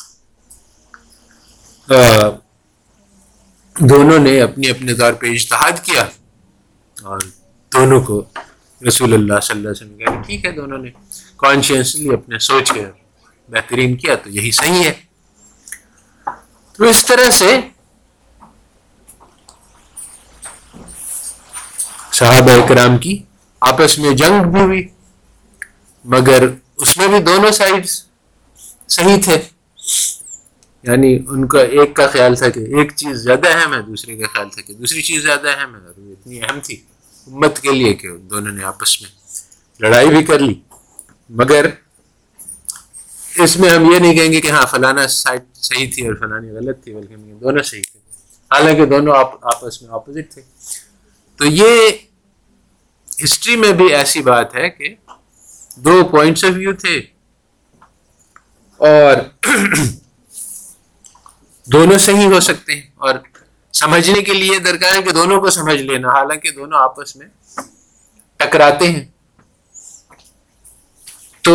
دونوں نے اپنے اپنے طور پہ اجتہاد کیا اور دونوں کو رسول اللہ صلی اللہ علیہ وسلم کہا ٹھیک ہے، دونوں نے کانشیسلی اپنے سوچ کے بہترین کیا تو یہی صحیح ہے۔ تو اس طرح سے صحابہ اکرام کی آپس میں جنگ بھی ہوئی، مگر اس میں بھی دونوں سائڈز صحیح تھے۔ یعنی ان کا ایک کا خیال تھا کہ ایک چیز زیادہ اہم ہے، دوسرے کا خیال تھا کہ دوسری چیز زیادہ اہم ہے۔ اور اتنی اہم تھی امت کے لیے کہ دونوں نے آپس میں لڑائی بھی کر لی۔ مگر اس میں ہم یہ نہیں کہیں گے کہ ہاں فلانا سائڈ صحیح تھی اور فلانی غلط تھی، بلکہ ہم دونوں صحیح تھے۔ حالانکہ دونوں آپس میں اپوزٹ تھے۔ تو یہ ہسٹری میں بھی ایسی بات ہے کہ دو پوائنٹس آف ویو تھے اور دونوں صحیح ہو سکتے ہیں اور سمجھنے کے لیے درکار ہے کہ دونوں کو سمجھ لینا، حالانکہ دونوں آپس میں ٹکراتے ہیں۔ تو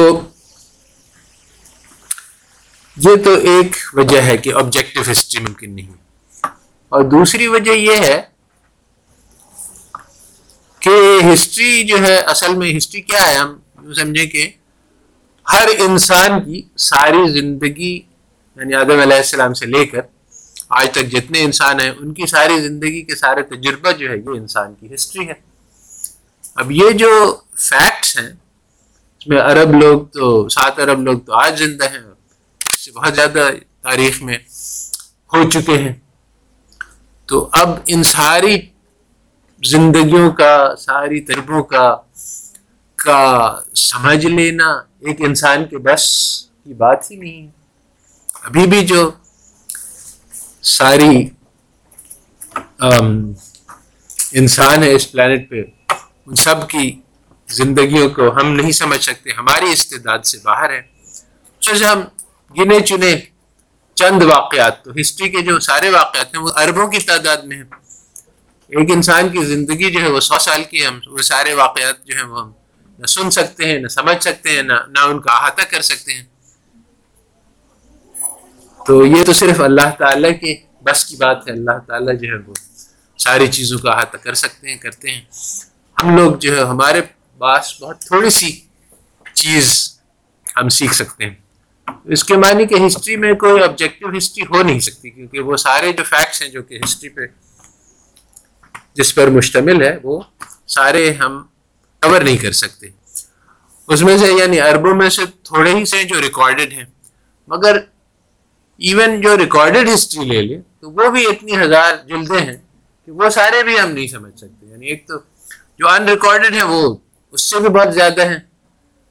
یہ تو ایک وجہ ہے کہ آبجیکٹو ہسٹری ممکن نہیں اور دوسری وجہ یہ ہے کہ ہسٹری جو ہے، اصل میں ہسٹری کیا ہے؟ ہم سمجھیں کہ ہر انسان کی ساری زندگی یعنی آدم علیہ السلام سے لے کر آج تک جتنے انسان ہیں، ان کی ساری زندگی کے سارے تجربہ جو ہے، یہ انسان کی ہسٹری ہے۔ اب یہ جو فیکٹس ہیں، اس میں عرب لوگ تو، سات عرب لوگ تو آج زندہ ہیں، اس سے بہت زیادہ تاریخ میں ہو چکے ہیں۔ تو اب ان ساری زندگیوں کا، ساری تجربوں کا کا سمجھ لینا ایک انسان کے بس کی بات ہی نہیں ہے۔ ابھی بھی جو ساری انسان ہے اس پلانٹ پہ، ان سب کی زندگیوں کو ہم نہیں سمجھ سکتے، ہماری استعداد سے باہر ہے۔ جیسے ہم گنے چنے چند واقعات، تو ہسٹری کے جو سارے واقعات ہیں، وہ اربوں کی تعداد میں ہیں۔ ایک انسان کی زندگی جو ہے، وہ سو سال کی ہے۔ ہم وہ سارے واقعات جو ہیں، وہ ہم نہ سن سکتے ہیں، نہ سمجھ سکتے ہیں، نہ نہ ان کا احاطہ کر سکتے ہیں۔ تو یہ تو صرف اللہ تعالیٰ کے بس کی بات ہے، اللہ تعالیٰ جو ہے وہ ساری چیزوں کا احاطہ کر سکتے ہیں، کرتے ہیں۔ ہم لوگ جو ہے، ہمارے پاس بہت تھوڑی سی چیز ہم سیکھ سکتے ہیں۔ اس کے معنی کہ ہسٹری میں کوئی آبجیکٹو ہسٹری ہو نہیں سکتی، کیونکہ وہ سارے جو فیکٹس ہیں جو کہ ہسٹری پہ جس پر مشتمل ہے، وہ سارے ہم کور نہیں کر سکتے۔ اس میں سے یعنی عربوں میں سے تھوڑے ہی سے جو ریکارڈڈ ہیں۔ مگر ایون جو ریکارڈڈ ہسٹری لے لے تو وہ بھی اتنی ہزار جلدیں ہیں کہ وہ سارے بھی ہم نہیں سمجھ سکتے۔ یعنی ایک تو جو ان ریکارڈڈ ہیں وہ اس سے بھی بہت زیادہ ہیں۔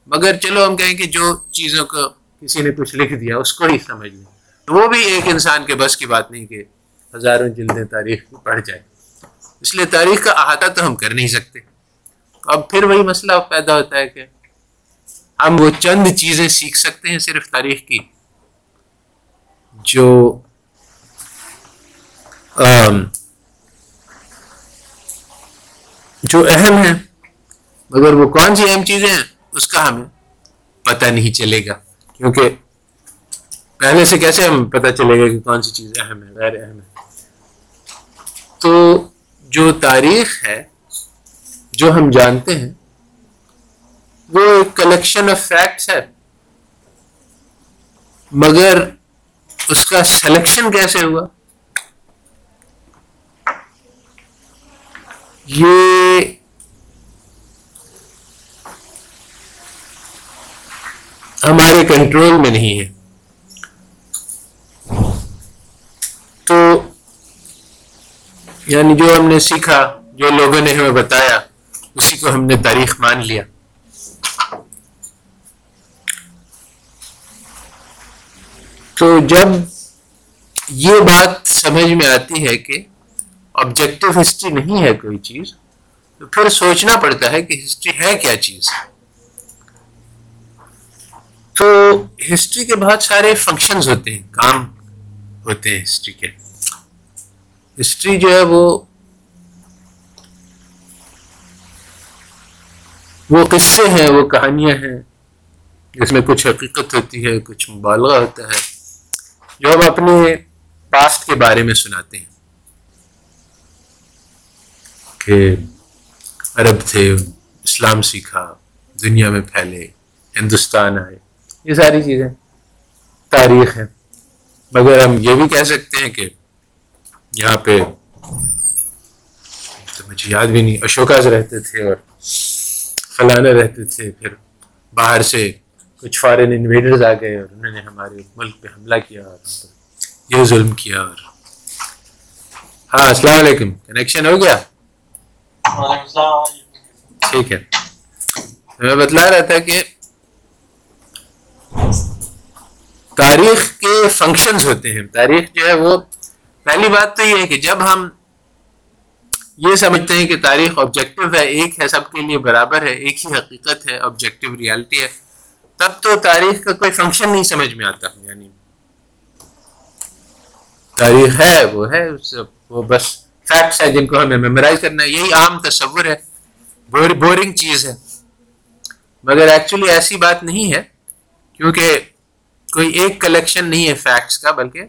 مگر چلو ہم کہیں کہ جو چیزوں کو کسی نے کچھ لکھ دیا، اس کو ہی سمجھ لیں۔ تو وہ بھی ایک انسان کے بس کی بات نہیں کہ ہزاروں جلدیں تاریخ کی پڑھ جائے اس لیے تاریخ کا احاطہ تو ہم کر نہیں سکتے۔ اب پھر وہی مسئلہ پیدا ہوتا ہے کہ ہم وہ چند چیزیں سیکھ سکتے ہیں صرف تاریخ کی۔ جو جو اہم ہے مگر وہ کون سی اہم چیزیں ہیں، اس کا ہمیں پتہ نہیں چلے گا۔ کیونکہ پہلے سے کیسے ہم پتہ چلے گا کہ کون سی چیز اہم ہے غیر اہم ہے تو جو تاریخ ہے، جو ہم جانتے ہیں، وہ ایک کلیکشن آف فیکٹس ہے۔ مگر اس کا سلیکشن کیسے ہوا؟ یہ ہمارے کنٹرول میں نہیں ہے۔ تو یعنی جو ہم نے سیکھا، جو لوگوں نے ہمیں بتایا، اسی کو ہم نے تاریخ مان لیا۔ تو جب یہ بات سمجھ میں آتی ہے کہ آبجیکٹو ہسٹری نہیں ہے کوئی چیز، تو پھر سوچنا پڑتا ہے کہ ہسٹری ہے کیا چیز۔ تو ہسٹری کے بہت سارے فنکشنز ہوتے ہیں، کام ہوتے ہیں ہسٹری کے۔ ہسٹری جو ہے وہ وہ قصے ہیں، وہ کہانیاں ہیں، جس میں کچھ حقیقت ہوتی ہے، کچھ مبالغہ ہوتا ہے۔ جو ہم اپنے پاسٹ کے بارے میں سناتے ہیں۔ کہ عرب تھے، اسلام سیکھا، دنیا میں پھیلے، ہندوستان آئے، یہ ساری چیزیں تاریخ ہے مگر ہم یہ بھی کہہ سکتے ہیں کہ یہاں پہ تو مجھے یاد بھی نہیں، اشوکاز رہتے تھے اور فلانے رہتے تھے، پھر باہر سے کچھ فارن انویڈرز آ گئے اور انہوں نے ہمارے ملک پہ حملہ کیا اور یہ ظلم کیا اور ہاں السلام علیکم۔ کنیکشن ہو گیا؟ ٹھیک ہے۔ میں بتلا رہا تھا کہ تاریخ کے فنکشنز ہوتے ہیں۔ تاریخ جو ہے وہ پہلی بات تو یہ ہے کہ جب ہم یہ سمجھتے ہیں کہ تاریخ آبجیکٹو ہے ایک ہے سب کے لیے برابر ہے ایک ہی حقیقت ہے آبجیکٹو ریالٹی ہے تب تو تاریخ کا کوئی فنکشن نہیں سمجھ میں آتا یعنی۔ تاریخ ہے، وہ ہے وہ بس فیکٹس ہے جن کو ہمیں میمورائز کرنا ہے۔ یہی عام تصور ہے بورنگ چیز ہے۔ مگر ایکچولی ایسی بات نہیں ہے، کیونکہ کوئی ایک کلیکشن نہیں ہے فیکٹس کا، بلکہ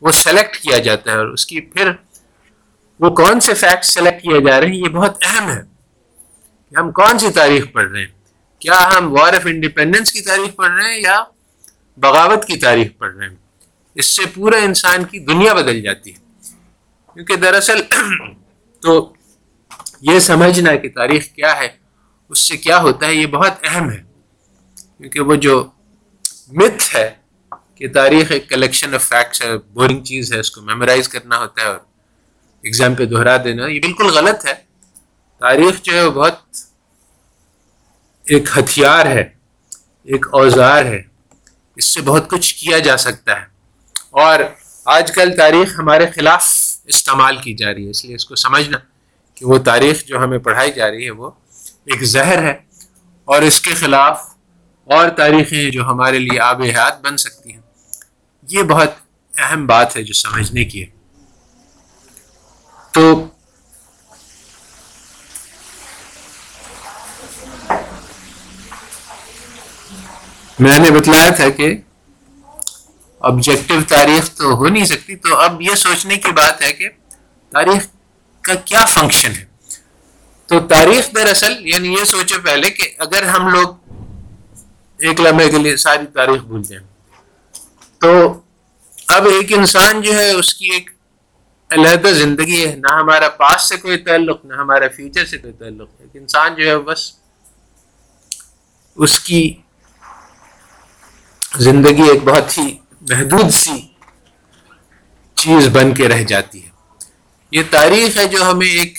وہ سلیکٹ کیا جاتا ہے اور اس کی پھر وہ کون سے فیکٹس سلیکٹ کیے جا رہے ہیں، یہ بہت اہم ہے۔ کہ ہم کون سی تاریخ پڑھ رہے ہیں؟ کیا ہم وار آف انڈیپینڈنس کی تاریخ پڑھ رہے ہیں یا بغاوت کی تاریخ پڑھ رہے ہیں؟ اس سے پورا انسان کی دنیا بدل جاتی ہے۔ کیونکہ دراصل تو یہ سمجھنا کہ تاریخ کیا ہے، اس سے کیا ہوتا ہے، یہ بہت اہم ہے۔ کیونکہ وہ جو متھ ہے کہ تاریخ ایک کلیکشن آف فیکٹس ہے بورنگ چیز ہے، اس کو میمورائز کرنا ہوتا ہے اور ایگزام پہ دہرا دینا، یہ بالکل غلط ہے۔ تاریخ جو ہے، وہ بہت ایک ہتھیار ہے، ایک اوزار ہے، اس سے بہت کچھ کیا جا سکتا ہے۔ اور آج کل تاریخ ہمارے خلاف استعمال کی جا رہی ہے، اس لیے اس کو سمجھنا کہ وہ تاریخ جو ہمیں پڑھائی جا رہی ہے، وہ ایک زہر ہے۔ اور اس کے خلاف اور تاریخیں جو ہمارے لیے آب حیات بن سکتی ہیں۔ یہ بہت اہم بات ہے جو سمجھنے کی ہے۔ تو میں نے بتلایا تھا کہ آبجیکٹو تاریخ تو ہو نہیں سکتی، تو اب یہ سوچنے کی بات ہے کہ تاریخ کا کیا فنکشن ہے؟ تو تاریخ دراصل یعنی یہ سوچو پہلے کہ اگر ہم لوگ ایک لمحے کے لیے ساری تاریخ بھول جائیں، تو اب ایک انسان جو ہے، اس کی ایک علیحدہ زندگی ہے، نہ ہمارا پاس سے کوئی تعلق، نہ ہمارا فیوچر سے کوئی تعلق۔ ایک انسان جو ہے، بس اس کی زندگی ایک بہت ہی محدود سی چیز بن کے رہ جاتی ہے۔ یہ تاریخ ہے جو ہمیں ایک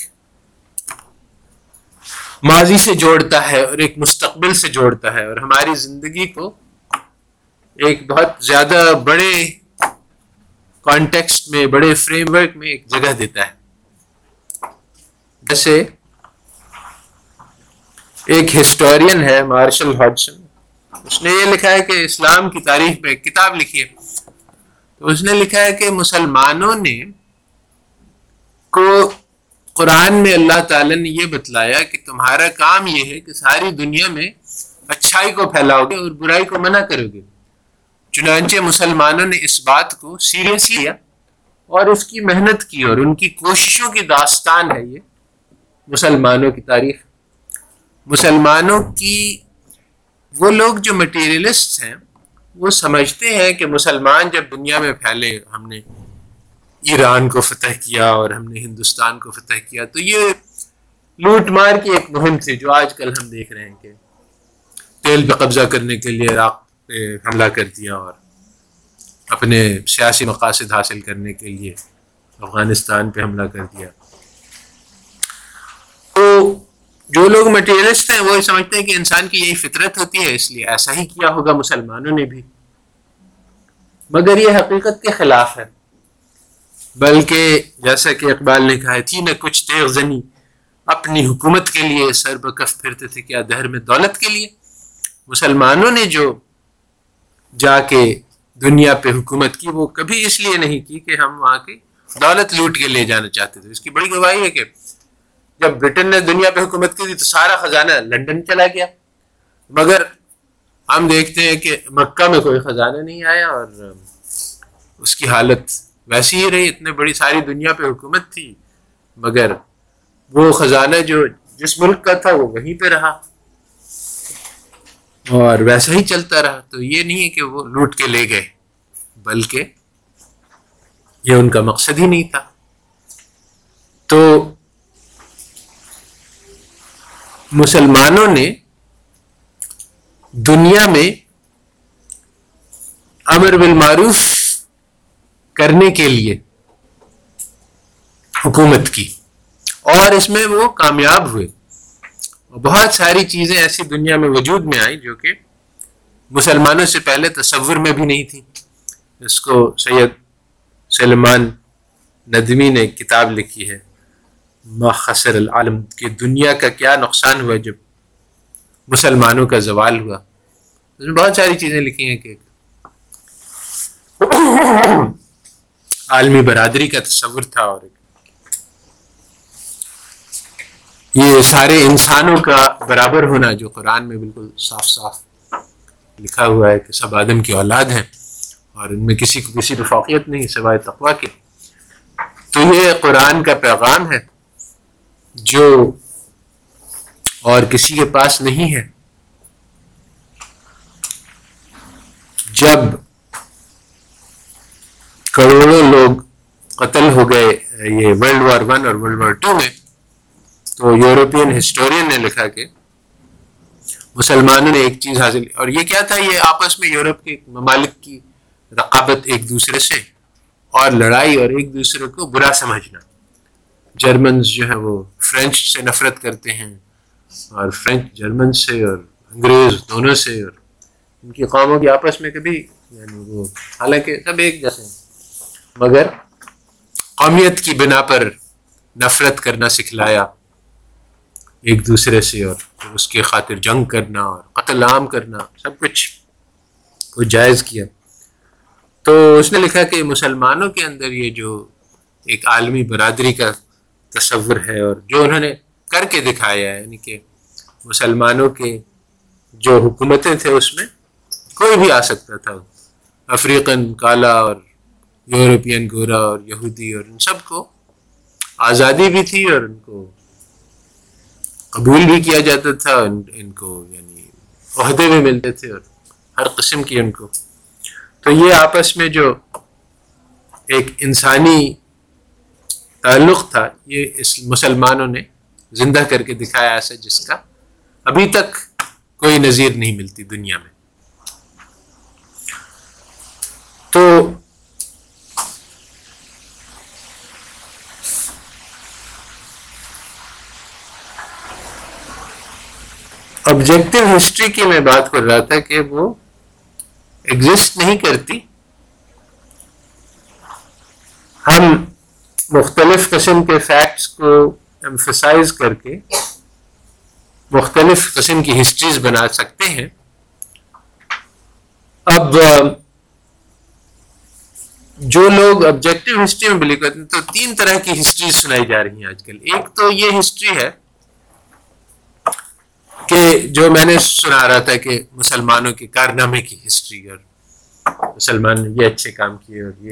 ماضی سے جوڑتا ہے اور ایک مستقبل سے جوڑتا ہے اور ہماری زندگی کو ایک بہت زیادہ بڑے کانٹیکسٹ میں، بڑے فریم ورک میں ایک جگہ دیتا ہے۔ جیسے ایک ہسٹورین ہے مارشل ہاڈسن اس نے یہ لکھا ہے کہ اسلام کی تاریخ میں ایک کتاب لکھی ہے۔ تو اس نے لکھا ہے کہ مسلمانوں نے کو قرآن میں اللہ تعالی نے یہ بتلایا کہ تمہارا کام یہ ہے کہ ساری دنیا میں اچھائی کو پھیلاؤ گے اور برائی کو منع کرو گے۔ چنانچہ مسلمانوں نے اس بات کو سیریس لیا اور اس کی محنت کی اور ان کی کوششوں کی داستان ہے یہ۔ مسلمانوں کی تاریخ۔ مسلمانوں کی وہ لوگ جو مٹیریلسٹ ہیں، وہ سمجھتے ہیں کہ مسلمان جب دنیا میں پھیلے، ہم نے ایران کو فتح کیا اور ہم نے ہندوستان کو فتح کیا، تو یہ لوٹ مار کی ایک مہم تھی جو آج کل ہم دیکھ رہے ہیں کہ تیل پہ قبضہ کرنے کے لیے عراق پہ حملہ کر دیا اور اپنے سیاسی مقاصد حاصل کرنے کے لیے افغانستان پہ حملہ کر دیا۔ تو جو لوگ مٹیریلسٹ ہیں، وہ سمجھتے ہیں کہ انسان کی یہی فطرت ہوتی ہے، اس لیے ایسا ہی کیا ہوگا مسلمانوں نے بھی۔ مگر یہ حقیقت کے خلاف ہے۔ بلکہ جیسا کہ اقبال نے کہا تھی نہ کچھ تیغ زنی اپنی حکومت کے لیے سر بکف پھرتے تھے کیا دہر میں دولت کے لیے؟ مسلمانوں نے جو جا کے دنیا پہ حکومت کی، وہ کبھی اس لیے نہیں کی کہ ہم وہاں کی دولت لوٹ کے لے جانا چاہتے تھے۔ اس کی بڑی گواہی ہے کہ جب برٹن نے دنیا پہ حکومت کی تھی تو سارا خزانہ لنڈن چلا گیا۔ مگر ہم دیکھتے ہیں کہ مکہ میں کوئی خزانہ نہیں آیا اور اس کی حالت ویسی ہی رہی۔ اتنے بڑی ساری دنیا پہ حکومت تھی، مگر وہ خزانہ جو جس ملک کا تھا وہ وہیں پہ رہا۔ اور ویسا ہی چلتا رہا۔ تو یہ نہیں ہے کہ وہ لوٹ کے لے گئے، بلکہ یہ ان کا مقصد ہی نہیں تھا۔ تو مسلمانوں نے دنیا میں امر بالمعروف کرنے کے لیے حکومت کی اور اس میں وہ کامیاب ہوئے۔ بہت ساری چیزیں ایسی دنیا میں وجود میں آئیں جو کہ مسلمانوں سے پہلے تصور میں بھی نہیں تھی اس کو سید سلمان ندمی نے کتاب لکھی ہے۔ مخصر العالم کہ دنیا کا کیا نقصان ہوا جب مسلمانوں کا زوال ہوا۔ اس میں بہت ساری چیزیں لکھی ہیں کہ عالمی برادری کا تصور تھا اور یہ سارے انسانوں کا برابر ہونا جو قرآن میں بالکل صاف صاف لکھا ہوا ہے کہ سب آدم کی اولاد ہیں اور ان میں کسی کو کسی رفاقیت نہیں سوائے تقوا کے۔ تو یہ قرآن کا پیغام ہے۔ جو اور کسی کے پاس نہیں ہے، جب کروڑوں لوگ قتل ہو گئے، یہ ورلڈ وار ون اور ورلڈ وار ٹو میں، تو یورپین ہسٹورین نے لکھا کہ مسلمانوں نے ایک چیز حاصل، اور یہ کیا تھا، یہ آپس میں یورپ کے ممالک کی رقابت ایک دوسرے سے، اور لڑائی اور ایک دوسرے کو برا سمجھنا۔ جرمنز جو ہیں وہ فرینچ سے نفرت کرتے ہیں اور فرینچ جرمن سے اور انگریز دونوں سے اور ان کی قوموں کی آپس میں کبھی یعنی وہ حالانکہ سب ایک جیسے ہیں۔ مگر قومیت کی بنا پر نفرت کرنا سکھلایا ایک دوسرے سے اور اس کے خاطر جنگ کرنا اور قتل عام کرنا، سب کچھ کو جائز کیا۔ تو اس نے لکھا کہ مسلمانوں کے اندر یہ جو ایک عالمی برادری کا تصور ہے اور جو انہوں نے کر کے دکھایا ہے یعنی کہ مسلمانوں کے جو حکومتیں تھے اس میں کوئی بھی آ سکتا تھا۔ افریقن کالا اور یورپین گورا اور یہودی اور ان سب کو آزادی بھی تھی اور ان کو قبول بھی کیا جاتا تھا، ان ان کو یعنی عہدے بھی ملتے تھے اور ہر قسم کی ان کو۔ تو یہ آپس میں جو ایک انسانی تعلق تھا یہ اس مسلمانوں نے زندہ کر کے دکھایا ایسا جس کا ابھی تک کوئی نظیر نہیں ملتی دنیا میں۔ تو آبجیکٹو ہسٹری کی میں بات کر رہا تھا کہ وہ ایگزسٹ نہیں کرتی۔ ہم مختلف قسم کے فیکٹس کو ایمفسائز کر کے مختلف قسم کی ہسٹریز بنا سکتے ہیں۔ اب، جو لوگ آبجیکٹو ہسٹری میں بلیو کرتے ہیں، تو تین طرح کی ہسٹری سنائی جا رہی ہیں آج کل۔ ایک تو یہ ہسٹری ہے کہ جو میں نے سنا رہا تھا کہ مسلمانوں کے کارنامے کی ہسٹری اور مسلمان نے یہ اچھے کام کیے اور یہ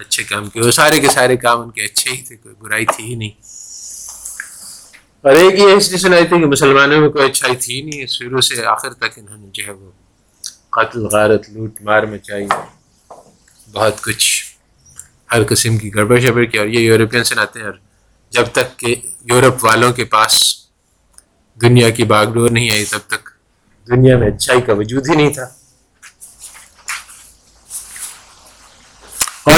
اچھے کام کیے، وہ سارے کے سارے کام ان کے اچھے ہی تھے، کوئی برائی تھی ہی نہیں۔ اور ایک یہ ہسٹری سنائی تھی کہ مسلمانوں میں کوئی اچھائی تھی ہی نہیں شروع سے آخر تک انہوں نے جو ہے وہ قتل، غارت، لوٹ، مار مچائی، بہت کچھ ہر قسم کی گڑبڑ شبڑ کی۔ اور یہ یورپین سے ناتے ہیں اور جب تک کہ یورپ والوں کے پاس دنیا کی باغ ڈور نہیں آئی، تب تک دنیا میں اچھائی کا وجود ہی نہیں تھا۔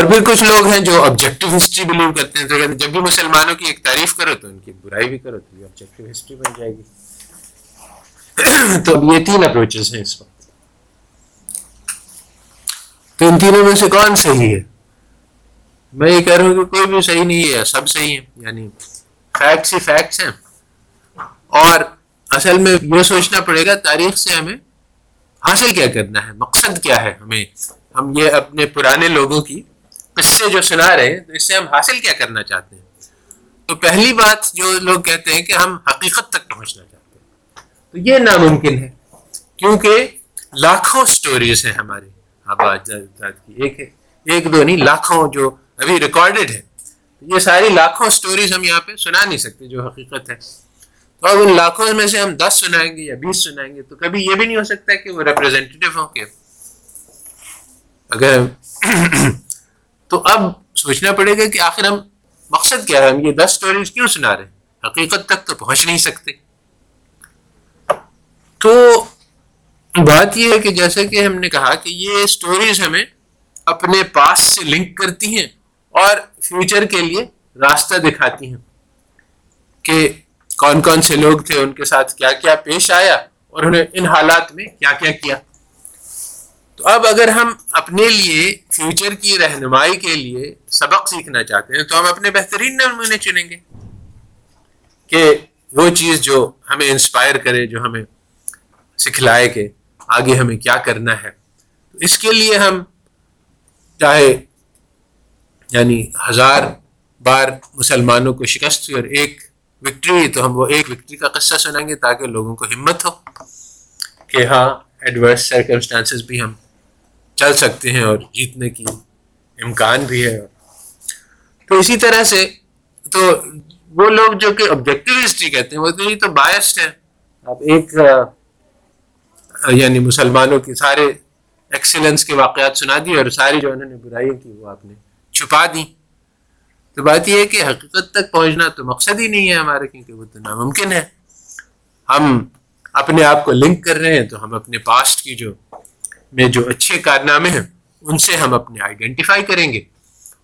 اور بھی کچھ لوگ ہیں جو آبجیکٹو ہسٹری بلیو کرتے ہیں۔ تو کہتے ہیں جب بھی مسلمانوں کی ایک تعریف کرو تو ان کی برائی بھی کرو تو یہ آبجیکٹو ہسٹری بن جائے گی۔ تو یہ تین اپروچز ہیں اس وقت۔ تو ان تینوں میں سے کون صحیح ہے؟ میں یہ کہہ رہا ہوں کہ کوئی بھی صحیح نہیں ہے، سب صحیح ہیں۔ یعنی فیکٹس ہی فیکٹس ہیں۔ اور اصل میں یہ سوچنا پڑے گا، تاریخ سے ہمیں حاصل کیا کرنا ہے؟ مقصد کیا ہے ہمیں؟ ہم یہ اپنے پرانے لوگوں کی قصے جو سنا رہے ہیں، تو اس سے ہم حاصل کیا کرنا چاہتے ہیں؟ تو پہلی بات جو لوگ کہتے ہیں کہ ہم حقیقت تک پہنچنا چاہتے ہیں۔ تو یہ ناممکن ہے، کیونکہ لاکھوں سٹوریز ہیں ہمارے۔ ہاں، آباد کی ایک ایک دو نہیں، لاکھوں جو ابھی ریکارڈڈ ہے یہ ساری لاکھوں سٹوریز ہم یہاں پہ سنا نہیں سکتے جو حقیقت ہے۔ تو اب ان لاکھوں میں سے ہم دس سنائیں گے یا بیس سنائیں گے، تو کبھی یہ بھی نہیں ہو سکتا کہ وہ ریپرزینٹیو ہوں کہ اگر تو اب سوچنا پڑے گا کہ آخر ہم مقصد کیا ہے؟ ہم یہ دس سٹوریز کیوں سنا رہے ہیں؟ حقیقت تک تو پہنچ نہیں سکتے۔ تو بات یہ ہے کہ جیسے کہ ہم نے کہا کہ یہ سٹوریز ہمیں اپنے پاس سے لنک کرتی ہیں اور فیوچر کے لیے راستہ دکھاتی ہیں کہ کون کون سے لوگ تھے، ان کے ساتھ کیا کیا پیش آیا اور انہیں ان حالات میں کیا کیا کیا۔ تو اب اگر ہم اپنے لیے فیوچر کی رہنمائی کے لیے سبق سیکھنا چاہتے ہیں، تو ہم اپنے بہترین نمونے چنیں گے کہ وہ چیز جو ہمیں انسپائر کرے، جو ہمیں سکھلائے کہ آگے ہمیں کیا کرنا ہے۔ اس کے لیے ہم چاہے یعنی ہزار بار مسلمانوں کو شکست ہوئی اور ایک وکٹری ہوئی تو ہم وہ ایک وکٹری کا قصہ سنیں گے تاکہ لوگوں کو ہمت ہو کہ ہاں ایڈورس سرکمسٹانسز بھی ہم چل سکتے ہیں اور جیتنے کی امکان بھی ہے۔ تو اسی طرح سے تو وہ لوگ جو کہ آبجیکٹو ہسٹری کہتے ہیں، وہ تو یہ تو بایسڈ ہے اب ایک یعنی مسلمانوں کی سارے ایکسیلنس کے واقعات سنا دی اور ساری جو انہوں نے برائیاں کی وہ آپ نے چھپا دی۔ تو بات یہ ہے کہ حقیقت تک پہنچنا تو مقصد ہی نہیں ہے ہمارا، کیونکہ وہ تو ناممکن ہے۔ ہم اپنے آپ کو لنک کر رہے ہیں تو ہم اپنے پاسٹ کی جو میں جو اچھے کارنامے ہیں، ان سے ہم اپنے آئیڈینٹیفائی کریں گے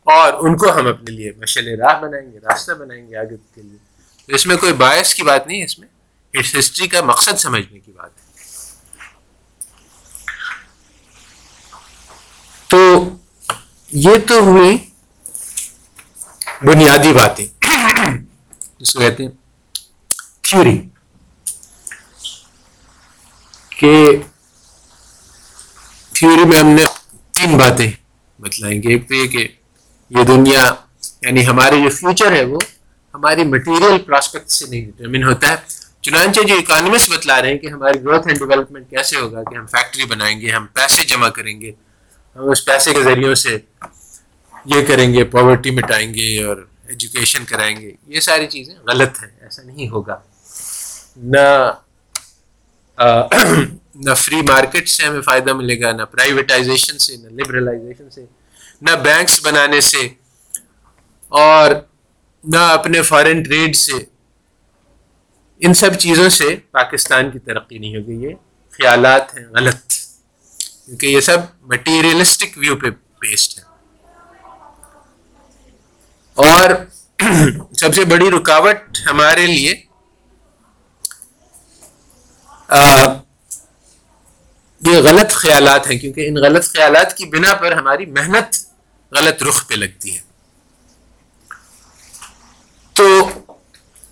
اور ان کو ہم اپنے لیے مشل راہ بنائیں گے، راستہ بنائیں گے آگے کے لیے۔ تو اس میں کوئی باعث کی بات نہیں ہے، اس میں اس ہسٹری کا مقصد سمجھنے کی بات ہے۔ تو یہ تو ہوئی بنیادی باتیں۔ جس کو کہتے ہیں تھیوری کہ تھیوری میں ہم نے تین باتیں بتلائیں گے۔ ایک تو یہ کہ یہ دنیا یعنی ہمارے جو فیوچر ہے وہ ہماری مٹیریل پراسپیکٹ سے نہیں ڈٹرمن ہوتا ہے۔ چنانچہ جو اکانومسٹ بتلا رہے ہیں کہ ہماری گروتھ اینڈ ڈیولپمنٹ کیسے ہوگا، کہ ہم فیکٹری بنائیں گے، ہم پیسے جمع کریں گے، ہم اس پیسے کے ذریعوں سے یہ کریں گے پاورٹی مٹائیں گے اور ایجوکیشن کرائیں گے۔ یہ ساری چیزیں غلط ہیں، ایسا نہیں ہوگا۔ نہ نہ فری مارکیٹ سے ہمیں فائدہ ملے گا، نہ پرائیویٹائزیشن سے، نہ لبرلائزیشن سے، نہ بینکس بنانے سے، اور نہ اپنے فارن ٹریڈ سے۔ ان سب چیزوں سے پاکستان کی ترقی نہیں ہوگی یہ خیالات ہیں غلط، کیونکہ یہ سب مٹیریلسٹک ویو پہ بیسڈ ہے اور سب سے بڑی رکاوٹ ہمارے لیے یہ غلط خیالات ہیں، کیونکہ ان غلط خیالات کی بنا پر ہماری محنت غلط رخ پہ لگتی ہے۔ تو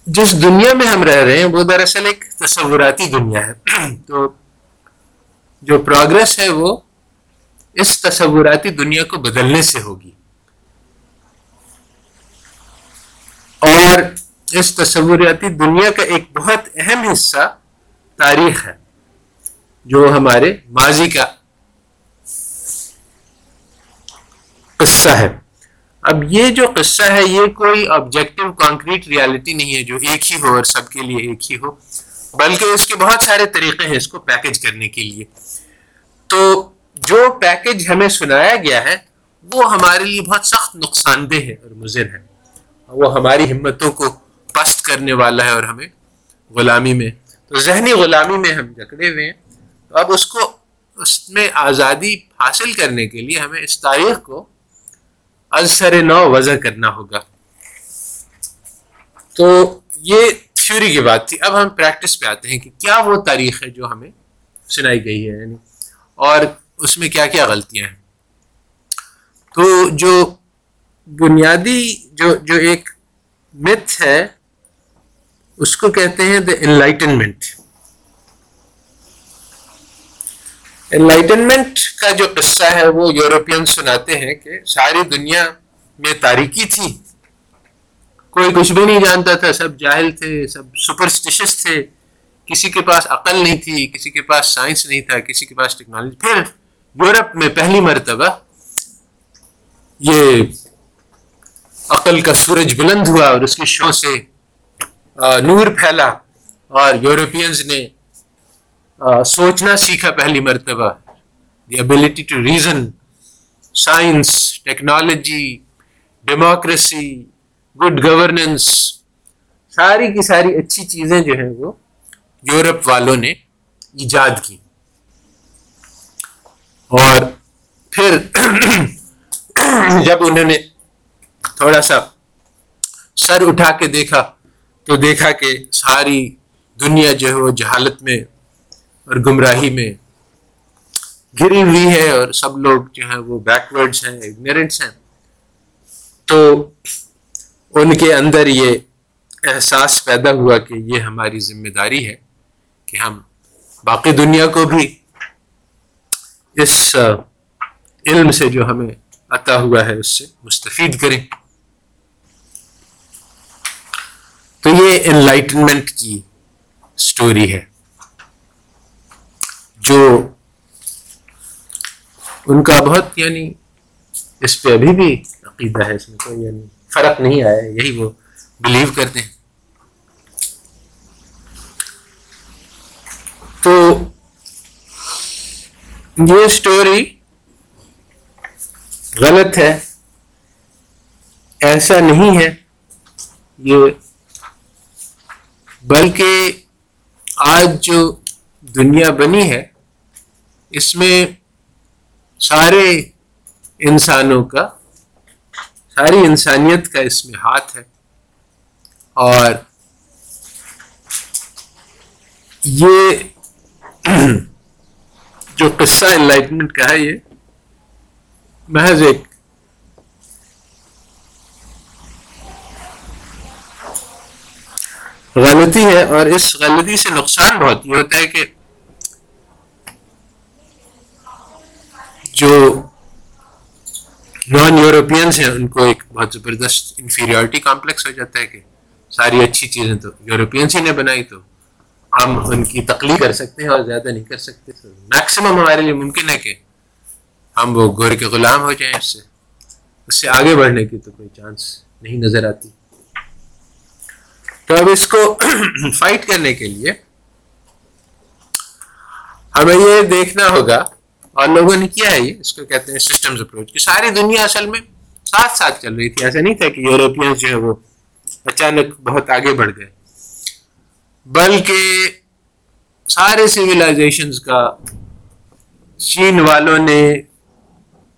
جس دنیا میں ہم رہ رہے ہیں، وہ دراصل ایک تصوراتی دنیا ہے۔ تو جو پروگرس ہے، وہ اس تصوراتی دنیا کو بدلنے سے ہوگی۔ اور اس تصوراتی دنیا کا ایک بہت اہم حصہ تاریخ ہے۔ جو ہمارے ماضی کا قصہ ہے۔ اب یہ جو قصہ ہے، یہ کوئی آبجیکٹو کانکریٹ ریالٹی نہیں ہے، جو ایک ہی ہو اور سب کے لیے ایک ہی ہو۔ بلکہ اس کے بہت سارے طریقے ہیں اس کو پیکج کرنے کے لیے۔ تو جو پیکج ہمیں سنایا گیا ہے، وہ ہمارے لیے بہت سخت نقصان دہ ہے اور مضر ہے۔ وہ ہماری ہمتوں کو پست کرنے والا ہے اور ہمیں غلامی میں، تو ذہنی غلامی میں ہم جکڑے ہوئے ہیں۔ اب اس کو اس میں آزادی حاصل کرنے کے لیے ہمیں اس تاریخ کو ازسر نو وضع کرنا ہوگا۔ تو یہ تھیوری کی بات تھی۔ اب ہم پریکٹس پہ آتے ہیں کہ کیا وہ تاریخ ہے جو ہمیں سنائی گئی ہے یعنی اور اس میں کیا کیا غلطیاں ہیں۔ تو جو بنیادی، جو جو ایک متھ ہے، اس کو کہتے ہیں دا انلائٹنمنٹ انلائٹنمنٹ کا جو قصہ ہے، وہ یورپین سناتے ہیں کہ ساری دنیا میں تاریکی تھی۔ کوئی کچھ بھی نہیں جانتا تھا، سب جاہل تھے، سب سپرسٹیشس تھے۔ کسی کے پاس عقل نہیں تھی، کسی کے پاس سائنس نہیں تھا، کسی کے پاس ٹیکنالوجی پھر یورپ میں پہلی مرتبہ یہ عقل کا سورج بلند ہوا اور اس کی شو سے نور پھیلا اور یورپینز نے سوچنا سیکھا پہلی مرتبہ۔ The ability to reason science technology democracy good governance ساری کی ساری اچھی چیزیں جو ہیں وہ یورپ والوں نے ایجاد کی۔ اور پھر جب انہوں نے تھوڑا سا سر اٹھا کے دیکھا تو دیکھا کہ ساری دنیا جو ہے وہ جہالت میں اور گمراہی میں گری ہوئی ہے اور سب لوگ جو ہیں وہ بیکورڈس ہیں اگنورینٹس ہیں۔ تو ان کے اندر یہ احساس پیدا ہوا کہ یہ ہماری ذمہ داری ہے کہ ہم باقی دنیا کو بھی اس علم سے جو ہمیں عطا ہوا ہے اس سے مستفید کریں۔ تو یہ انلائٹنمنٹ کی سٹوری ہے۔ جو ان کا بہت یعنی اس پہ ابھی بھی عقیدہ ہے اس میں کوئی یعنی فرق نہیں آیا یہی وہ بلیو کرتے ہیں۔ تو یہ سٹوری غلط ہے، ایسا نہیں ہے۔ یہ بلکہ آج جو دنیا بنی ہے اس میں سارے انسانوں کا، ساری انسانیت کا اس میں ہاتھ ہے۔ اور یہ جو قصہ انلائٹمنٹ کا ہے، یہ محض ایک غلطی ہے اور اس غلطی سے نقصان بہت، یہ ہوتا ہے کہ جو نان یورپینس ہیں، ان کو ایک بہت زبردست انفیریورٹی کمپلیکس ہو جاتا ہے کہ ساری اچھی چیزیں تو یورپینس ہی نے بنائی تو ہم ان کی تقلید کر سکتے ہیں اور زیادہ نہیں کر سکتے میکسیمم ہمارے لیے ممکن ہے کہ ہم وہ گور کے غلام ہو جائیں اس سے۔ اس سے آگے بڑھنے کی تو کوئی چانس نہیں نظر آتی۔ تو اب اس کو فائٹ کرنے کے لیے ہمیں یہ دیکھنا ہوگا اور لوگوں نے کیا ہے یہ اس کو کہتے ہیں سسٹمز اپروچ کہ ساری دنیا اصل میں ساتھ ساتھ چل رہی تھی۔ ایسا نہیں تھا کہ یورپینس جو ہے وہ اچانک بہت آگے بڑھ گئے۔ بلکہ سارے سویلائزیشنز کا چین والوں نے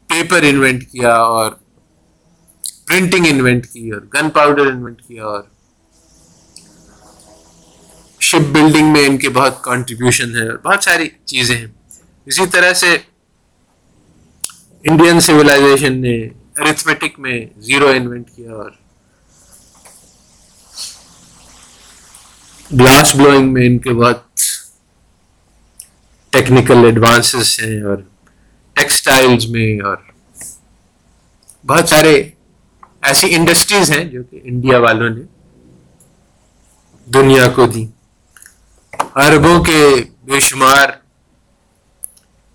پیپر انوینٹ کیا اور پرنٹنگ انوینٹ کی اور گن پاؤڈر انوینٹ کیا اور شپ بلڈنگ میں ان کے بہت کانٹریبیوشن ہے اور بہت ساری چیزیں ہیں۔ اسی طرح سے انڈین سویلائزیشن نے ارتھمیٹک میں زیرو انوینٹ کیا اور گلاس بلوئنگ میں ان کے بہت ٹیکنیکل ایڈوانسز ہیں اور ٹیکسٹائلز میں اور بہت سارے ایسی انڈسٹریز ہیں جو کہ انڈیا والوں نے دنیا کو دی عربوں کے بے شمار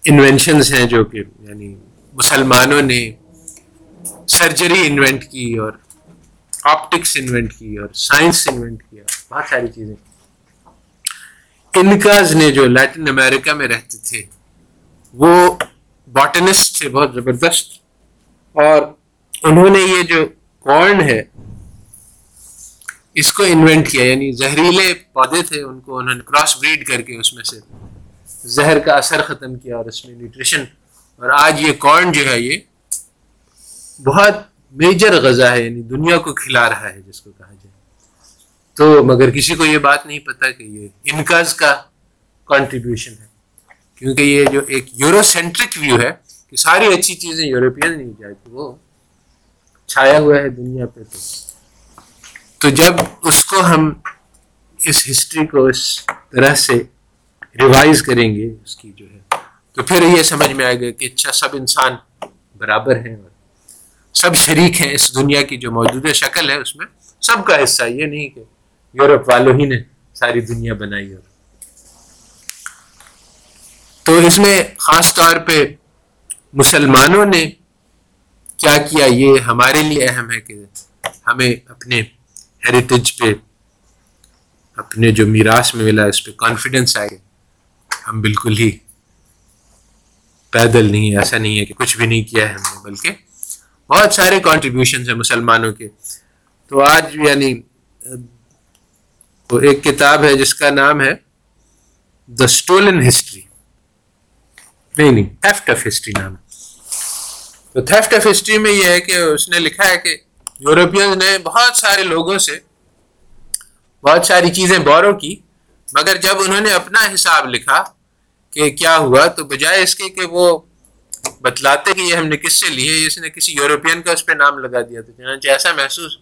انوینشنز ہیں جو کہ یعنی مسلمانوں نے سرجری انوینٹ کی اور آپٹکس انوینٹ کی اور سائنس انوینٹ کیا بہت ساری چیزیں۔ انکاز نے جو لیٹن امریکہ میں رہتے تھے، وہ باٹنسٹ تھے بہت زبردست۔ اور انہوں نے یہ جو کارن ہے، اس کو انوینٹ کیا یعنی زہریلے پودے تھے، ان کو انہوں نے کراس بریڈ کر کے اس میں سے زہر کا اثر ختم کیا اور اس میں نیوٹریشن۔ اور آج یہ کارن جو ہے یہ بہت میجر غذا ہے یعنی دنیا کو کھلا رہا ہے، جس کو کہا جائے۔ تو مگر کسی کو یہ بات نہیں پتا کہ یہ انکاز کا کنٹریبیوشن ہے۔ کیونکہ یہ جو ایک یورو سینٹرک ویو ہے کہ ساری اچھی چیزیں یورپین نہیں جاتی وہ چھایا ہوا ہے دنیا پہ۔ تو تو جب اس کو ہم اس ہسٹری کو اس طرح سے ریوائز کریں گے اس کی جو ہے۔ تو پھر یہ سمجھ میں آئے گا کہ اچھا سب انسان برابر ہیں اور سب شریک ہیں اس دنیا کی جو موجودہ شکل ہے اس میں۔ سب کا حصہ، یہ نہیں کہ یورپ والوں ہی نے ساری دنیا بنائی اور۔ تو اس میں خاص طور پہ مسلمانوں نے کیا کیا؟ یہ ہمارے لیے اہم ہے کہ ہمیں اپنے ہیریٹیج پہ، اپنے جو میراث میں ملا، اس پہ کانفیڈنس آئے۔ ہم بالکل ہی پیدل نہیں ایسا نہیں ہے کہ کچھ بھی نہیں کیا ہے ہم نے، بلکہ بہت سارے کانٹریبیوشنز ہیں مسلمانوں کے۔ تو آج یعنی وہ ایک کتاب ہے جس کا نام ہے دا اسٹولن ہسٹری نہیں نہیں تھیفٹ آف ہسٹری نام ہے۔ تو تھیفٹ آف ہسٹری میں یہ ہے کہ اس نے لکھا ہے کہ یورپین نے بہت سارے لوگوں سے بہت ساری چیزیں بورو کی۔ مگر جب انہوں نے اپنا حساب لکھا کہ کیا ہوا، تو بجائے اس کے کہ وہ بتلاتے کہ یہ ہم نے کس سے لی ہے اس نے کسی یورپین کا اس پہ نام لگا دیا تو چنانچہ ایسا محسوس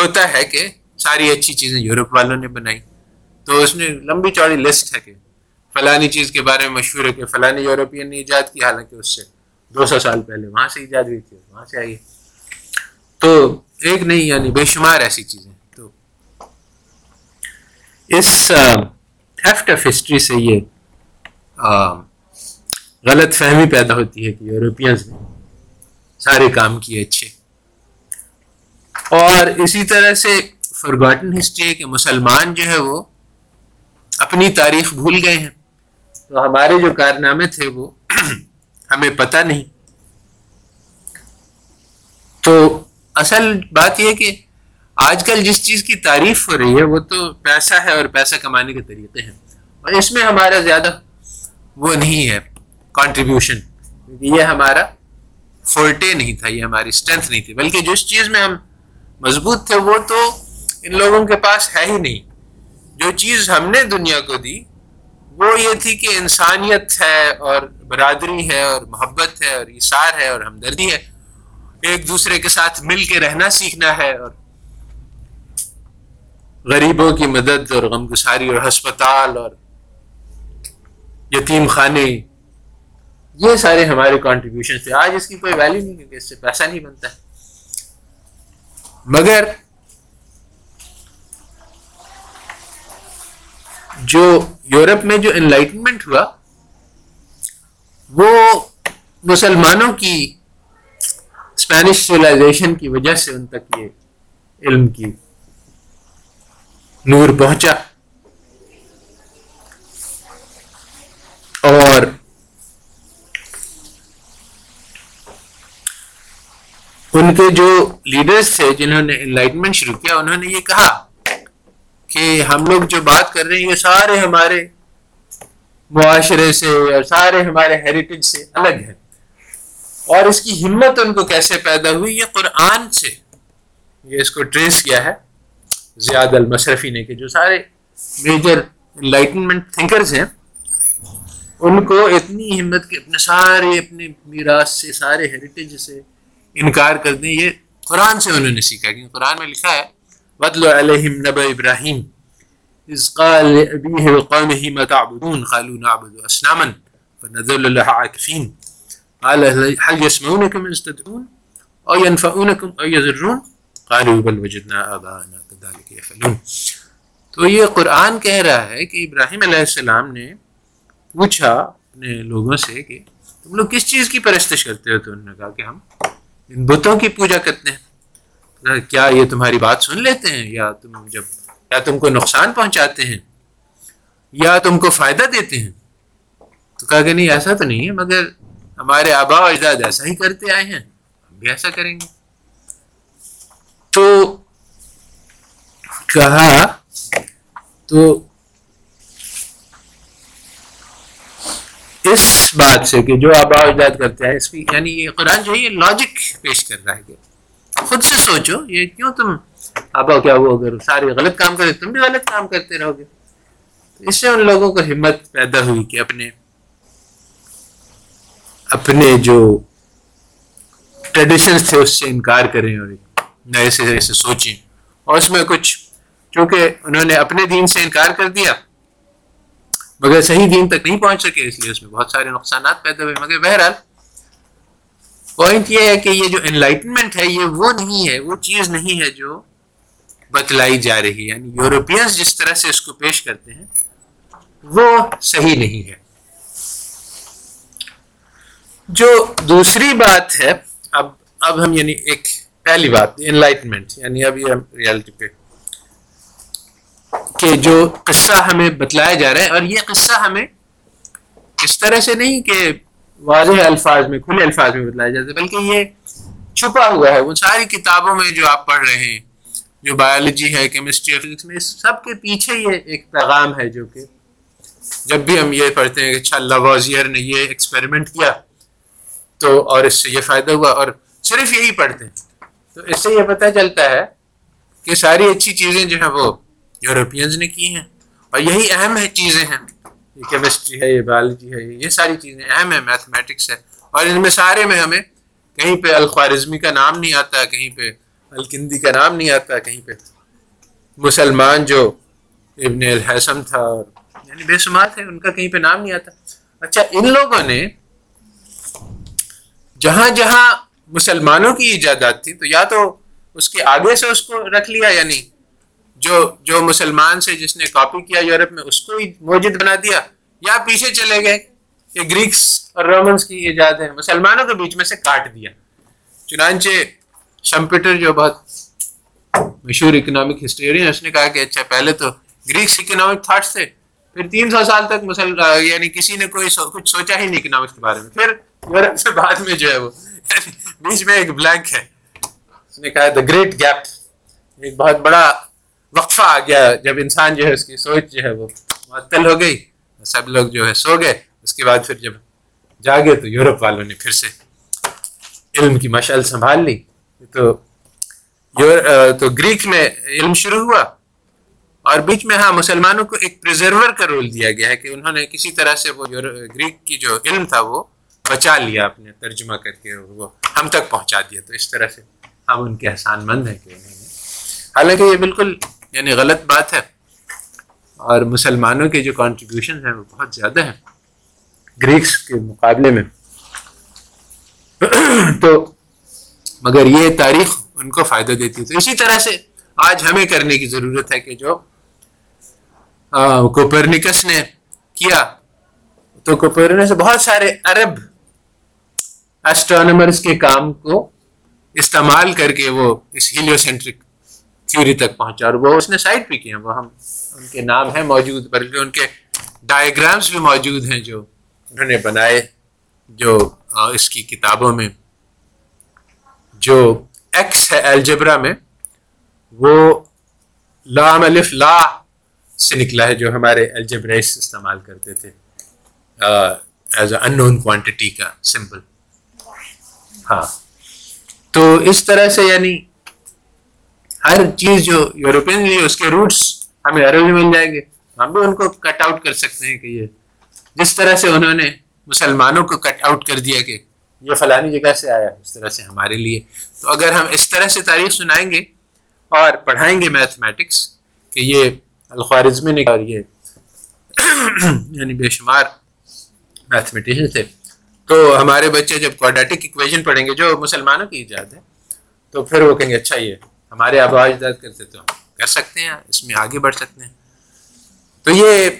ہوتا ہے کہ ساری اچھی چیزیں یورپ والوں نے بنائی۔ تو اس نے لمبی چوڑی لسٹ ہے کہ فلانی چیز کے بارے میں مشہور ہے کہ فلانی یورپین نے ایجاد کی، حالانکہ اس سے دو سو سال پہلے وہاں سے ایجاد ہوئی تھی، وہاں سے آئی۔ تو ایک نہیں یعنی بے شمار ایسی چیزیں۔ اس ہیفٹ آف ہسٹری سے یہ غلط فہمی پیدا ہوتی ہے کہ یورپینز نے سارے کام کیے اچھے۔ اور اسی طرح سے فرگاٹن ہسٹری ہے کہ مسلمان جو ہے وہ اپنی تاریخ بھول گئے ہیں۔ تو ہمارے جو کارنامے تھے وہ ہمیں پتہ نہیں۔ تو اصل بات یہ کہ آج کل جس چیز کی تعریف ہو رہی ہے، وہ تو پیسہ ہے اور پیسہ کمانے کے طریقے ہیں۔ اور اس میں ہمارا زیادہ وہ نہیں ہے کانٹریبیوشن یہ ہمارا فورٹے نہیں تھا، یہ ہماری اسٹرینتھ نہیں تھی۔ بلکہ جس چیز میں ہم مضبوط تھے، وہ تو ان لوگوں کے پاس ہے ہی نہیں۔ جو چیز ہم نے دنیا کو دی، وہ یہ تھی کہ انسانیت ہے اور برادری ہے اور محبت ہے اور اثار ہے اور ہمدردی ہے۔ ایک دوسرے کے ساتھ مل کے رہنا سیکھنا ہے اور غریبوں کی مدد اور غم گساری اور ہسپتال اور یتیم خانے۔ یہ سارے ہمارے کانٹریبیوشن تھے۔ آج اس کی کوئی ویلیو نہیں کیونکہ اس سے پیسہ نہیں بنتا۔ ہے مگر جو یورپ میں جو انلائٹنمنٹ ہوا، وہ مسلمانوں کی اسپینش سولائزیشن کی وجہ سے ان تک یہ علم کی نور پہنچا۔ اور ان کے جو لیڈرز تھے جنہوں نے انلائٹمنٹ شروع کیا، انہوں نے یہ کہا کہ ہم لوگ جو بات کر رہے ہیں، یہ سارے ہمارے معاشرے سے اور سارے ہمارے ہیریٹیج سے الگ ہے اور اس کی ہمت ان کو کیسے پیدا ہوئی؟ یہ قرآن سے۔ یہ اس کو ٹریس کیا ہے۔ زیاد المصرفی نے کہ جو سارے میجر انلائٹنمنٹ تھنکرز ہیں، ان کو اتنی ہمت کہ اپنے سارے اپنے میراث سے، سارے ہیریٹیج سے انکار کر دیں۔ یہ قرآن سے انہوں نے سیکھا، کیونکہ قرآن میں لکھا ہے بدل علیہم نب ابراہیم اذ قال لأبيه وقومه ما تعبدون؟ قالوا نعبد أسناما فنذل لها عاكفين۔ قال هل يسمعونكم إذ تدعون؟ أو ينفعونكم أو يضرون؟ قالوا بل وجدنا آباءنا تو یہ قرآن کہہ رہا ہے کہ ابراہیم علیہ السلام نے پوچھا اپنے لوگوں سے کہ تم لوگ کس چیز کی پرستش کرتے ہو؟ تو انہوں نے کہا کہ ہم ان بتوں کی پوجا کرتے ہیں۔ کیا یہ تمہاری بات سن لیتے ہیں؟ یا تم جب، یا تم کو نقصان پہنچاتے ہیں؟ یا تم کو فائدہ دیتے ہیں؟ تو کہا کہ نہیں، ایسا تو نہیں ہے، مگر ہمارے آبا و اجداد ایسا ہی کرتے آئے ہیں، ہم بھی ایسا کریں گے۔ تو کہا تو اس بات سے کہ جو آبا اجداد کرتے ہیں، اس کی یعنی یہ قرآن جو ہے، یہ لاجک پیش کر رہا ہے کہ خود سے سوچو، یہ کیوں تم آبا کیا وہ اگر سارے غلط کام کرتے، تم بھی غلط کام کرتے رہو گے۔ اس سے ان لوگوں کو ہمت پیدا ہوئی کہ اپنے اپنے جو ٹریڈیشنس تھے، اس سے انکار کریں اور نئے سے سے سوچیں۔ اور اس میں کچھ چونکہ انہوں نے اپنے دین سے انکار کر دیا۔ مگر صحیح دین تک نہیں پہنچ سکے، اس لیے اس میں بہت سارے نقصانات پیدا ہوئے۔ مگر بہرحال پوائنٹ یہ ہے کہ یہ جو انلائٹنمنٹ ہے، یہ وہ نہیں ہے، وہ چیز نہیں ہے جو بتلائی جا رہی ہے۔ یعنی یورپینس جس طرح سے اس کو پیش کرتے ہیں، وہ صحیح نہیں ہے۔ جو دوسری بات ہے، اب اب ہم یعنی ایک پہلی بات انلائٹمنٹ یعنی اب یہ ہم ریالٹی پہ کہ جو قصہ ہمیں بتلایا جا رہا ہے، اور یہ قصہ ہمیں اس طرح سے نہیں کہ واضح الفاظ میں، کھلے الفاظ میں بتلایا جاتا ہے، بلکہ یہ چھپا ہوا ہے۔ وہ ساری کتابوں میں جو آپ پڑھ رہے ہیں، جو بایولوجی ہے کیمسٹری فزکس میں، سب کے پیچھے یہ ایک پیغام ہے جو کہ جب بھی ہم یہ پڑھتے ہیں کہ اچھا اللہ نے یہ ایکسپیریمنٹ کیا، تو اور اس سے یہ فائدہ ہوا، اور صرف یہی پڑھتے ہیں۔ تو اس سے یہ پتہ چلتا ہے کہ ساری اچھی چیزیں جو ہیں وہ یورپینز نے کی ہیں اور یہی اہم ہے چیزیں ہیں۔ یہ کیمسٹری ہے، یہ بایولوجی ہے، یہ ساری چیزیں اہم ہیں میتھمیٹکس ہے اور ان میں سارے میں ہمیں کہیں پہ الخوارزمی کا نام نہیں آتا، کہیں پہ الکندی کا نام نہیں آتا، کہیں پہ مسلمان جو ابن الحسم تھا اور یعنی بے شمار تھے، ان کا کہیں پہ نام نہیں آتا۔ اچھا ان لوگوں نے جہاں جہاں مسلمانوں کی ایجادات تھی تو یا تو اس کے آگے سے اس کو رکھ لیا یعنی جو جو مسلمان سے جس نے کاپی کیا یورپ میں، اس کو ہی موجود بنا دیا۔ یا پیچھے چلے گئے کہ گریکس اور رومنس کی ایجاد ہے مسلمانوں کے بیچ میں سے کاٹ دیا۔ چنانچہ شمپیٹر جو بہت مشہور اکنامک ہسٹورین اس نے کہا کہ اچھا پہلے تو گریکس اکنامک تھاٹس تھے، پھر تین سو سال تک مسل یعنی کسی نے کوئی سو، کچھ سوچا ہی نہیں اکنامکس کے بارے میں۔ پھر یورپ سے بعد میں جو ہے وہ بیچ میں ایک بلینک ہے۔ اس نے کہا دا گریٹ گیپ ایک بہت بڑا وقفہ آ گیا، جب انسان جو ہے اس کی سوچ جو ہے وہ معطل ہو گئی، سب لوگ جو ہے سو گئے۔ اس کے بعد پھر جب جاگے تو یورپ والوں نے پھر سے علم کی مشعل سنبھال لی۔ تو تو گریک میں علم شروع ہوا۔ اور بیچ میں ہاں مسلمانوں کو ایک پریزرور کا رول دیا گیا ہے کہ انہوں نے کسی طرح سے وہ گریک کی جو علم تھا وہ بچا لیا، اپنے ترجمہ کر کے وہ ہم تک پہنچا دیا۔ تو اس طرح سے ہم ان کے احسان مند ہیں کہ انہوں نے۔ حالانکہ یہ بالکل یعنی غلط بات ہے۔ اور مسلمانوں کے جو کانٹریبیوشن ہیں وہ بہت زیادہ ہیں۔ گریکس کے مقابلے میں۔ تو مگر یہ تاریخ ان کو فائدہ دیتی ہے۔ تو اسی طرح سے آج ہمیں کرنے کی ضرورت ہے کہ جو کوپرنکس نے کیا۔ تو کوپرنس بہت سارے عرب ایسٹرانومرس کے کام کو استعمال کر کے وہ اس ہیلیو سینٹرک تھیوری تک پہنچا اور وہ اس نے سائٹ بھی کیا، وہ ہم، ان کے نام ہیں موجود، بلکہ ان کے ڈائیگرامس بھی موجود ہیں جو انہوں نے بنائے، جو اس کی کتابوں میں۔ جو ایکس ہے الجبرا میں، وہ لام الف لا سے نکلا ہے جو ہمارے الجبریس استعمال کرتے تھے۔ As a in known quantity کا سمپل ہاں۔ تو اس طرح سے یعنی ہر چیز جو یورپین اس کے روٹس ہمیں عربی میں مل جائیں گے۔ ہم بھی ان کو کٹ آؤٹ کر سکتے ہیں کہ یہ جس طرح سے انہوں نے مسلمانوں کو کٹ آؤٹ کر دیا کہ یہ فلانی جگہ سے آیا اس طرح سے ہمارے لیے۔ تو اگر ہم اس طرح سے تاریخ سنائیں گے اور پڑھائیں گے میتھمیٹکس کہ یہ الخوارزمی نے اور یہ یعنی بے شمار میتھمیٹیشن تھے، تو ہمارے بچے جب کوڈیٹک اکویژن پڑھیں گے، جو مسلمانوں کی ایجاد ہے، تو پھر وہ کہیں گے اچھا یہ ہمارے آبا اجداد کرتے تو ہم کر سکتے ہیں، اس میں آگے بڑھ سکتے ہیں۔ تو یہ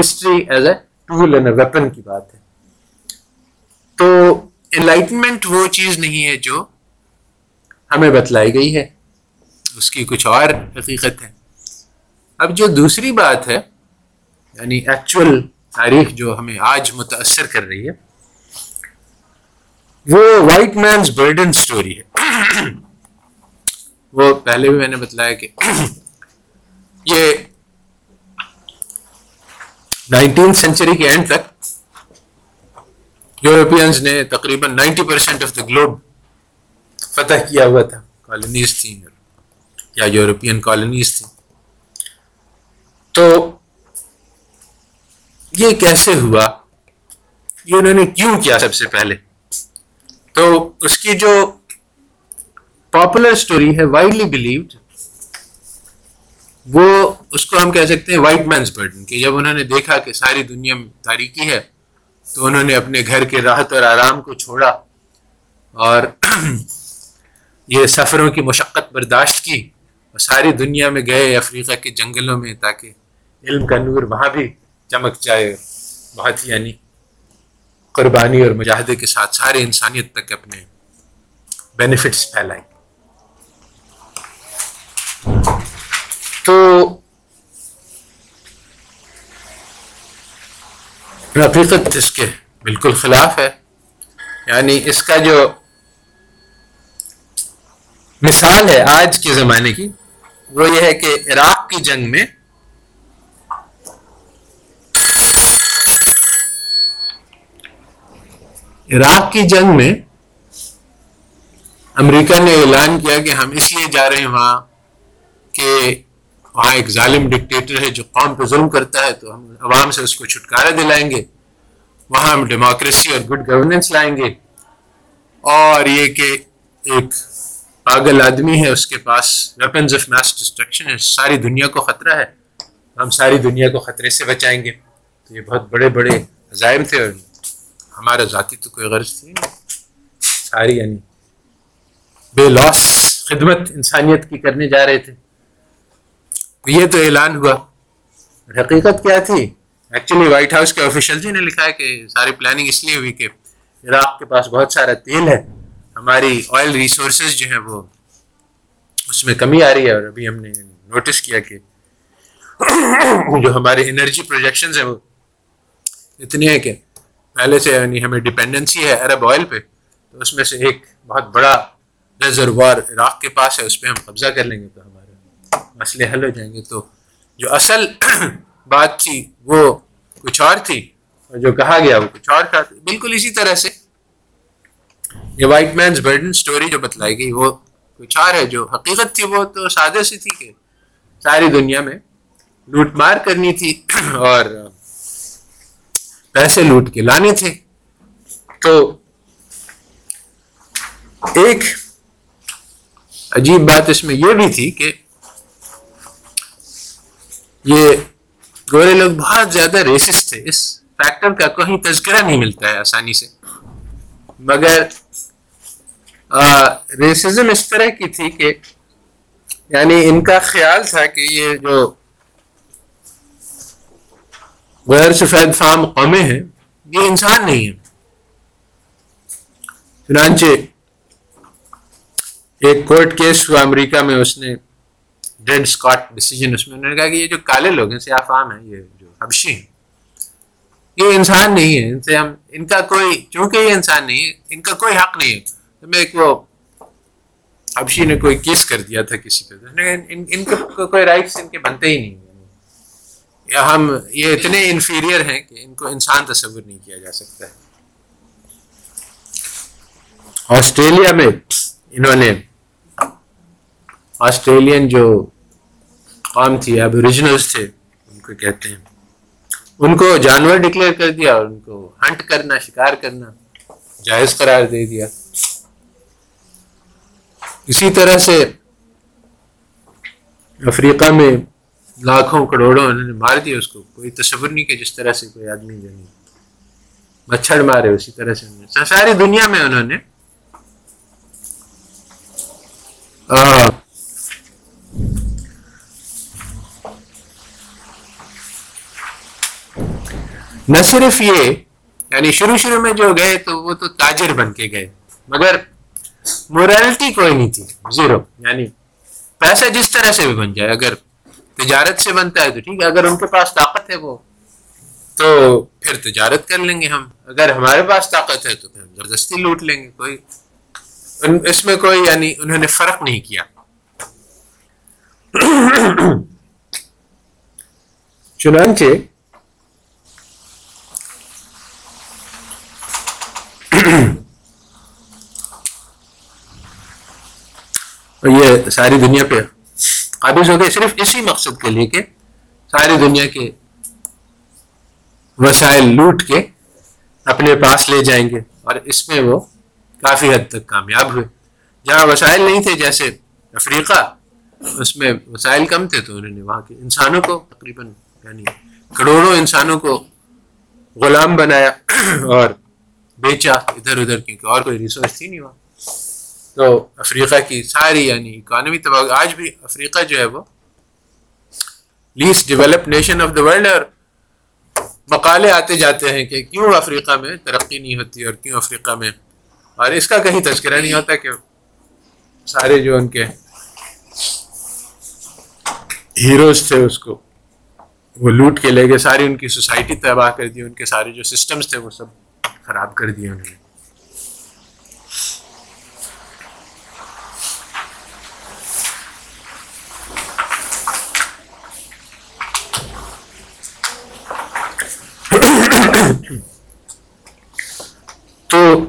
history as a tool and a weapon کی بات ہے۔ تو انلائٹنمنٹ وہ چیز نہیں ہے جو ہمیں بتلائی گئی ہے، اس کی کچھ اور حقیقت ہے۔ اب جو دوسری بات ہے یعنی ایکچوئل تاریخ جو ہمیں آج متاثر کر رہی ہے، وہ وائٹ مینس برڈن اسٹوری ہے۔ وہ پہلے بھی میں نے بتلایا کہ یہ نائنٹین سینچری کے اینڈ تک یورپینز نے تقریباً ninety percent of the globe فتح کیا ہوا تھا۔ کالونیز تھیں یا یورپین کالونیز تھیں۔ تو یہ کیسے ہوا؟ یہ انہوں نے کیوں کیا سب سے پہلے؟ تو اس کی جو پاپولر سٹوری ہے وائڈلی بلیوڈ وہ اس کو ہم کہہ سکتے ہیں وائٹ مینس برڈن کہ جب انہوں نے دیکھا کہ ساری دنیا میں تاریکی ہے، تو انہوں نے اپنے گھر کے راحت اور آرام کو چھوڑا اور یہ سفروں کی مشقت برداشت کی اور ساری دنیا میں گئے افریقہ کے جنگلوں میں تاکہ علم کا نور وہاں بھی چمک جائے۔ بہت ہی یعنی قربانی اور مجاہدے کے ساتھ سارے انسانیت تک اپنے بینیفٹس پھیلائیں۔ تو حقیقت اس کے بالکل خلاف ہے۔ یعنی اس کا جو مثال ہے آج کے زمانے کی، وہ یہ ہے کہ عراق کی جنگ میں عراق کی جنگ میں امریکہ نے اعلان کیا کہ ہم اس لیے جا رہے ہیں، وہاں کہ وہاں ایک ظالم ڈکٹیٹر ہے جو قوم پہ ظلم کرتا ہے تو ہم عوام سے اس کو چھٹکارا دلائیں گے۔ وہاں ہم ڈیموکریسی اور گڈ گورننس لائیں گے۔ اور یہ کہ ایک پاگل آدمی ہے، اس کے پاس ویپنز آف میس ڈسٹرکشن ہے۔ ساری دنیا کو خطرہ ہے۔ ہم ساری دنیا کو خطرے سے بچائیں گے۔ تو یہ بہت بڑے بڑے عزائم تھے اور ہمارا ذاتی تو کوئی غرض تھی ساری یعنی بے لاس خدمت انسانیت کی کرنے جا رہے تھے۔ یہ تو اعلان ہوا۔ حقیقت کیا تھی؟ ایکچولی وائٹ ہاؤس کے آفیشل جی نے لکھا ہے کہ ساری پلاننگ اس لیے ہوئی کہ عراق کے پاس بہت سارا تیل ہے۔ ہماری آئل ریسورسز جو ہیں وہ اس میں کمی آ رہی ہے اور ابھی ہم نے نوٹس کیا کہ جو ہمارے انرجی پروجیکشنز ہیں وہ اتنے ہیں کہ پہلے سے یعنی ہمیں ڈپینڈنسی ہے عرب آئل پہ تو اس میں سے ایک بہت بڑا ریزروار عراق کے پاس ہے اس پہ ہم قبضہ کر لیں گے۔ تو ہمارے مسئلے حل ہو جائیں گے تو جو اصل بات تھی وہ کچھ اور تھی اور جو کہا گیا وہ کچھ اور تھا۔ بالکل اسی طرح سے یہ وائٹ مینس برڈن سٹوری جو بتلائی گئی وہ کچھ اور ہے۔ جو حقیقت تھی وہ تو سادہ سی تھی کہ ساری دنیا میں لوٹ مار کرنی تھی اور پیسے لوٹ کے لانے تھے۔ تو ایک عجیب بات اس میں یہ بھی تھی کہ یہ گورے لوگ بہت زیادہ ریسس تھے۔ اس فیکٹر کا کوئی تذکرہ نہیں ملتا ہے آسانی سے۔ مگر ریسزم اس طرح کی تھی کہ یعنی ان کا خیال تھا کہ یہ جو غیر سفید فام قومیں ہیں، یہ انسان نہیں ہیں۔ چنانچہ، ایک کورٹ کیس ہوا امریکہ میں، اس نے ڈیڈ اسکاٹ ڈیسیجن اس میں. انہوں نے کہا کہ یہ جو کالے لوگ ہیں، سیاہ فام ہیں، یہ جو حبشی ہیں. یہ انسان نہیں ہے، ان سے ہم، ان کا کوئی، چونکہ یہ انسان نہیں ہے، ان کا کوئی حق نہیں ہے. تو میں ایک وہ حبشی نے کوئی کیس کر دیا تھا کسی پہ. ان کو کوئی رائٹس ان کے بنتے ہی نہیں یا ہم، یہ اتنے انفیریئر ہیں کہ ان کو انسان تصور نہیں کیا جا سکتا ہے. آسٹریلیا میں انہوں نے، آسٹریلین جو قوم تھی اب تھے، ان کو کہتے ہیں۔ ان کو جانور ڈکلیئر کر دیا، اور ان کو ہنٹ کرنا، شکار کرنا جائز قرار دے دیا۔ اسی طرح سے افریقہ میں لاکھوں کروڑوں انہوں نے مار دیا، اس کو کوئی تصور نہیں کہ جس طرح سے کوئی آدمی جو نہیں۔ مچھر مارے، اسی طرح سے۔ ساری دنیا میں انہوں نے نہ صرف یہ یعنی شروع شروع میں جو گئے تو وہ تو تاجر بن کے گئے، مگر مورالٹی کوئی نہیں تھی زیرو یعنی پیسہ جس طرح سے بھی بن جائے، اگر تجارت سے بنتا ہے تو ٹھیک ہے، اگر ان کے پاس طاقت ہے وہ، تو پھر تجارت کر لیں گے ہم، اگر ہمارے پاس طاقت ہے تو پھر زبردستی لوٹ لیں گے، کوئی اس میں کوئی یعنی انہوں نے فرق نہیں کیا۔ چنانچہ یہ ساری دنیا پہ قابض ہو گئے صرف اسی مقصد کے لیے کہ ساری دنیا کے وسائل لوٹ کے اپنے پاس لے جائیں گے اور اس میں وہ کافی حد تک کامیاب ہوئے۔ جہاں وسائل نہیں تھے، جیسے افریقہ، اس میں وسائل کم تھے تو انہوں نے وہاں کے انسانوں کو تقریباً یعنی کروڑوں انسانوں کو غلام بنایا اور بیچا ادھر ادھر، کیونکہ اور کوئی ریسورس تھی نہیں وہاں۔ تو افریقہ کی ساری یعنی اکانومی تباہ آج بھی افریقہ جو ہے وہ least develop nation of the world اور مقالے آتے جاتے ہیں کہ کیوں افریقہ میں ترقی نہیں ہوتی اور کیوں افریقہ میں اور اس کا کہیں تذکرہ نہیں ہوتا کہ سارے جو ان کے ہیروز تھے اس کو وہ لوٹ کے لے گئے، ساری ان کی سوسائٹی تباہ کر دی، ان کے سارے جو سسٹمز تھے وہ سب خراب کر دیے انہوں نے۔ تو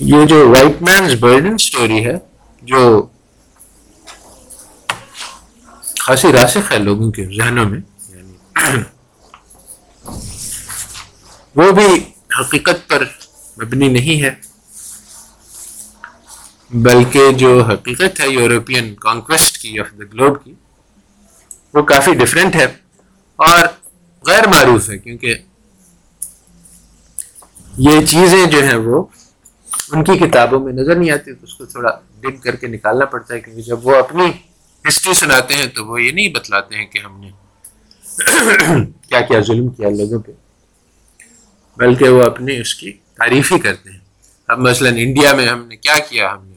یہ جو وائٹ مینس برڈن اسٹوری ہے، جو خاصی راسخ ہے لوگوں کے ذہنوں میں یعنی وہ بھی حقیقت پر مبنی نہیں ہے، بلکہ جو حقیقت ہے یورپین کانکویسٹ کی آف دا گلوب کی، وہ کافی ڈفرینٹ ہے اور غیر معروف ہے، کیونکہ یہ چیزیں جو ہیں وہ ان کی کتابوں میں نظر نہیں آتی تو اس کو تھوڑا ڈگ کر کے نکالنا پڑتا ہے، کیونکہ جب وہ اپنی ہسٹری سناتے ہیں تو وہ یہ نہیں بتلاتے ہیں کہ ہم نے کیا کیا ظلم کیا لوگوں پہ، بلکہ وہ اپنی اس کی تعریف ہی کرتے ہیں۔ اب مثلا انڈیا میں ہم نے کیا کیا؟ ہم نے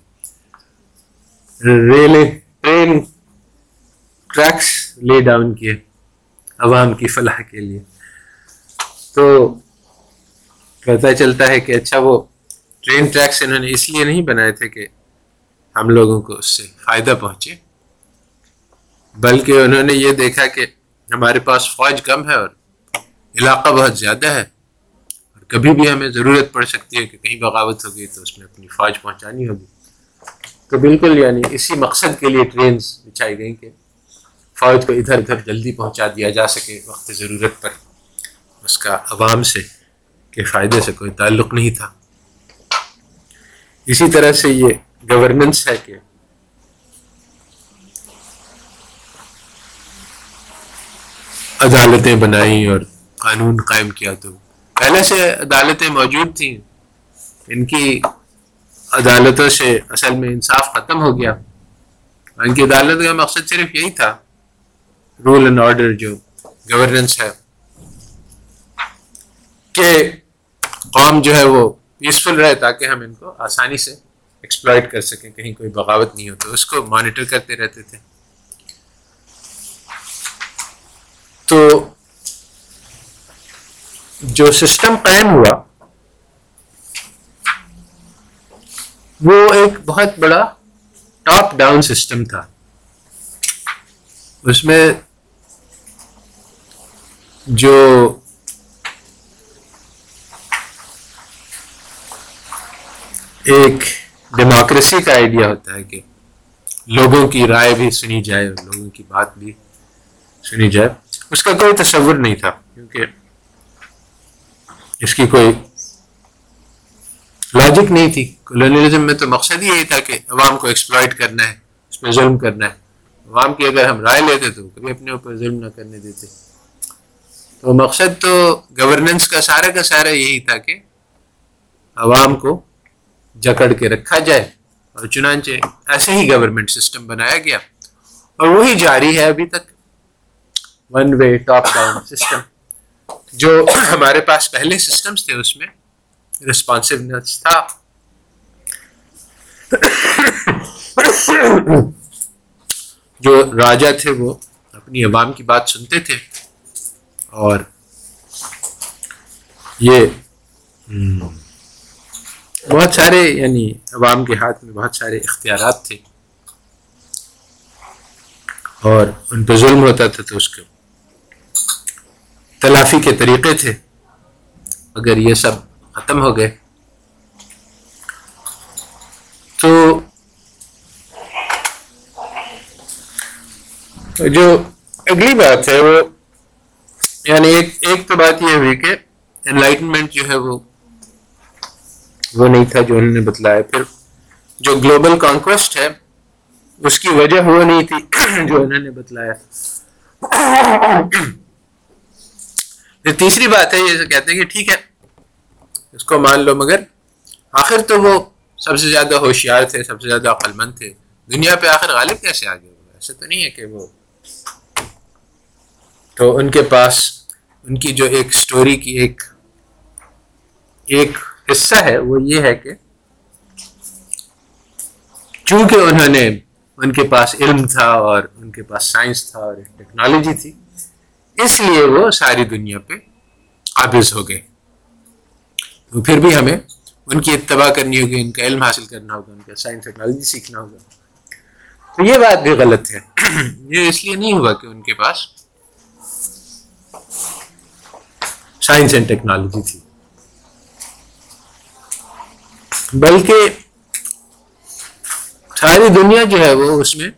rail train tracks lay down کیے عوام کی فلاح کے لیے۔ تو پتہ چلتا ہے کہ اچھا وہ ٹرین ٹریکس انہوں نے اس لیے نہیں بنائے تھے کہ ہم لوگوں کو اس سے فائدہ پہنچے۔ بلکہ انہوں نے یہ دیکھا کہ ہمارے پاس فوج کم ہے اور علاقہ بہت زیادہ ہے۔ اور کبھی بھی ہمیں ضرورت پڑ سکتی ہے کہ کہیں بغاوت ہوگی تو اس میں اپنی فوج پہنچانی ہوگی۔ تو بالکل یعنی اسی مقصد کے لیے ٹرینز بچھائی گئیں کہ فوج کو ادھر ادھر جلدی پہنچا دیا جا سکے وقت ضرورت پر اس کا عوام سے۔ کے فائدے سے کوئی تعلق نہیں تھا۔ اسی طرح سے یہ گورننس ہے کہ عدالتیں بنائیں اور قانون قائم کیا تو پہلے سے عدالتیں موجود تھیں۔ ان کی عدالتوں سے اصل میں انصاف ختم ہو گیا۔ ان کی عدالت کا مقصد صرف یہی تھا۔ رول اینڈ آرڈر جو گورننس ہے کہ قوم جو ہے وہ پیسفل رہے تاکہ ہم ان کو آسانی سے ایکسپلائٹ کر سکیں، کہیں کوئی بغاوت نہیں ہو تو اس کو مانیٹر کرتے رہتے تھے۔ تو جو سسٹم قائم ہوا، وہ ایک بہت بڑا ٹاپ ڈاؤن سسٹم تھا۔ اس میں جو ایک ڈیموکریسی کا آئیڈیا ہوتا ہے کہ لوگوں کی رائے بھی سنی جائے اور لوگوں کی بات بھی سنی جائے۔ اس کا کوئی تصور نہیں تھا، کیونکہ اس کی کوئی لاجک نہیں تھی۔ کولونیلزم میں تو مقصد ہی یہی تھا کہ عوام کو ایکسپلائٹ کرنا ہے، اس میں ظلم کرنا ہے۔ عوام کی اگر ہم رائے لیتے تو کبھی اپنے اوپر ظلم نہ کرنے دیتے۔ تو مقصد تو گورننس کا سارا کا سارا یہی تھا کہ عوام کو جکڑ کے رکھا جائے اور چنانچہ ایسے ہی گورنمنٹ سسٹم بنایا گیا اور وہی جاری ہے ابھی تک۔ One way top down system جو ہمارے پاس پہلے سسٹمز تھے، اس میں رسپانسونیس تھا۔ جو راجا تھے، وہ اپنی عوام کی بات سنتے تھے۔ اور یہ بہت سارے یعنی عوام کے ہاتھ میں بہت سارے اختیارات تھے۔ اور ان پہ ظلم ہوتا تھا تو اس کے تلافی کے طریقے تھے۔ اگر یہ سب ختم ہو گئے، تو جو اگلی بات ہے وہ یعنی ایک ایک تو بات یہ ہوئی کہ انلائٹنمنٹ جو ہے وہ وہ نہیں تھا جو انہوں نے بتلایا۔ پھر جو گلوبل کانکوسٹ ہے، اس کی وجہ وہ نہیں تھی جو انہوں نے بتلایا۔ تیسری بات ہے، یہ کہتے ہیں کہ ٹھیک ہے، اس کو مان لو، مگر آخر تو وہ سب سے زیادہ ہوشیار تھے، سب سے زیادہ عقل مند تھے۔ دنیا پہ آخر غالب کیسے آگے ہوئے؟ ایسا تو نہیں ہے کہ وہ۔ تو ان کے پاس، ان کی جو ایک سٹوری کی ایک ایک حصہ ہے، وہ یہ ہے کہ چونکہ انہوں نے ان کے پاس علم تھا اور ان کے پاس سائنس تھا اور ٹیکنالوجی تھی، اس لیے وہ ساری دنیا پہ قابض ہو گئے۔ تو پھر بھی ہمیں ان کی اتباع کرنی ہوگی، ان کا علم حاصل کرنا ہوگا، ان کا سائنس، ٹیکنالوجی سیکھنا ہوگا۔ تو یہ بات بھی غلط ہے۔ یہ اس لیے نہیں ہوا کہ ان کے پاس سائنس اینڈ ٹیکنالوجی تھی۔ بلکہ ساری دنیا جو ہے وہ اس میں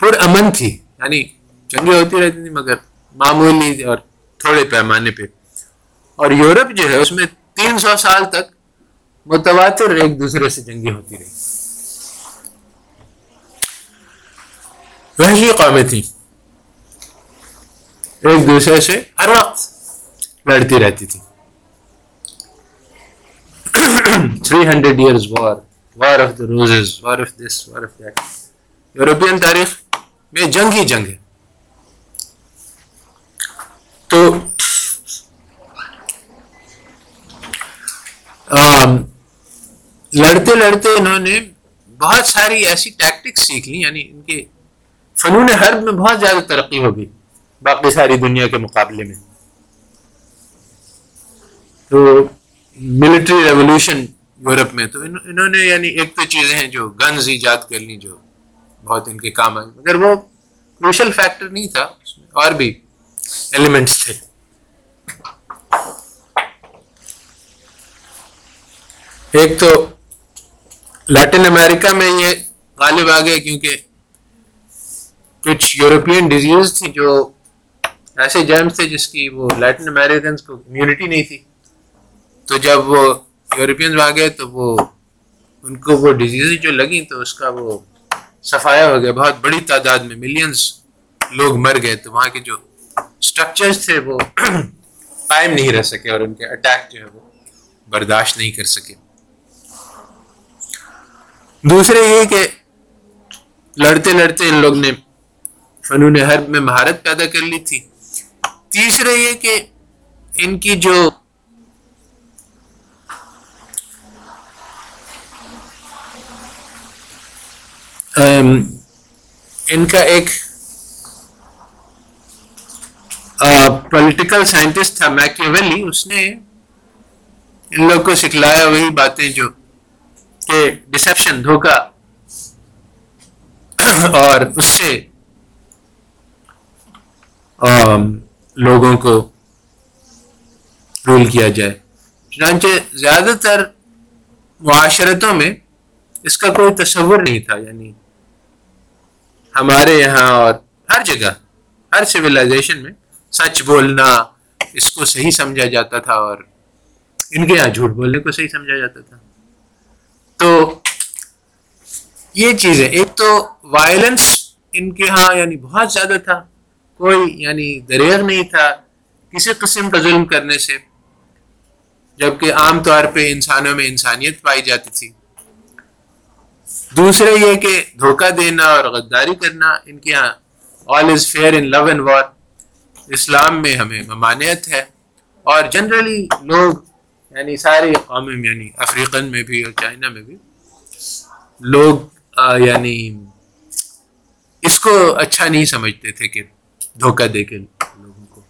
پر امن تھی یعنی جنگیں ہوتی رہتی تھی مگر معمولی اور تھوڑے پیمانے پہ۔ اور یورپ جو ہے اس میں تین سو سال تک متواتر ایک دوسرے سے جنگیں ہوتی رہی۔ وحشی قومیں تھیں۔ ایک دوسرے سے ہر وقت لڑتی رہتی تھی three hundred years war war of the roses war of this war of European تاریخ میں جنگ ہی جنگ ہے تو لڑتے لڑتے انہوں نے بہت ساری ایسی ٹیکٹکس سیکھ لی یعنی ان کے فنون حرب میں بہت زیادہ ترقی ہوگی باقی ساری دنیا کے مقابلے میں۔ تو ملٹری ریولوشن یورپ میں، تو انہوں نے یعنی ایک تو چیزیں ہیں جو گنز ایجاد کر لی جو بہت ان کے کام آئی مگر وہ کروشل فیکٹر نہیں تھا، اس میں اور بھی ایلیمنٹس تھے۔ ایک تو لیٹن امریکہ میں یہ غالب آ گئے، کیونکہ کچھ یورپین ڈیزیز تھی جو ایسے جیمس تھے جس کی وہ لیٹن امیریکنس کو امیونٹی نہیں تھی۔ تو جب وہ یورپینز آ گئے تو وہ، ان کو وہ ڈیزیز جو لگیں تو اس کا وہ صفایا ہو گیا۔ بہت بڑی تعداد میں ملینز لوگ مر گئے تو وہاں کے جو اسٹرکچرز تھے وہ قائم نہیں رہ سکے اور ان کے اٹیک جو ہے وہ برداشت نہیں کر سکے۔ دوسرے یہ کہ لڑتے لڑتے ان لوگ نے فنون حرب میں مہارت پیدا کر لی تھی۔ تیسرے یہ کہ ان کی جو ان کا ایک پولیٹیکل سائنٹسٹ تھا میکیویلی اس نے ان لوگ کو سکھلایا وہی باتیں جو کہ ڈسپشن دھوکا، اور اس سے لوگوں کو رول کیا جائے۔ چنانچہ زیادہ تر معاشرتوں میں اس کا کوئی تصور نہیں تھا یعنی ہمارے یہاں اور ہر جگہ، ہر سویلائزیشن میں سچ بولنا اس کو صحیح سمجھا جاتا تھا اور ان کے یہاں جھوٹ بولنے کو صحیح سمجھا جاتا تھا۔ تو یہ چیزیں، ایک تو وائلنس ان کے ہاں یعنی بہت زیادہ تھا، کوئی یعنی دریغ نہیں تھا، کسی قسم کا ظلم کرنے سے، جبکہ عام طور پہ انسانوں میں انسانیت پائی جاتی تھی۔ دوسرے یہ کہ دھوکہ دینا اور غداری کرنا، ان کے یہاں آل از fair in love and war اسلام میں ہمیں ممانعت ہے۔ اور جنرلی لوگ یعنی ساری قومیں میں یعنی افریقن میں بھی اور چائنا میں بھی، لوگ یعنی اس کو اچھا نہیں سمجھتے تھے کہ دھوکہ دے کے لوگوں کو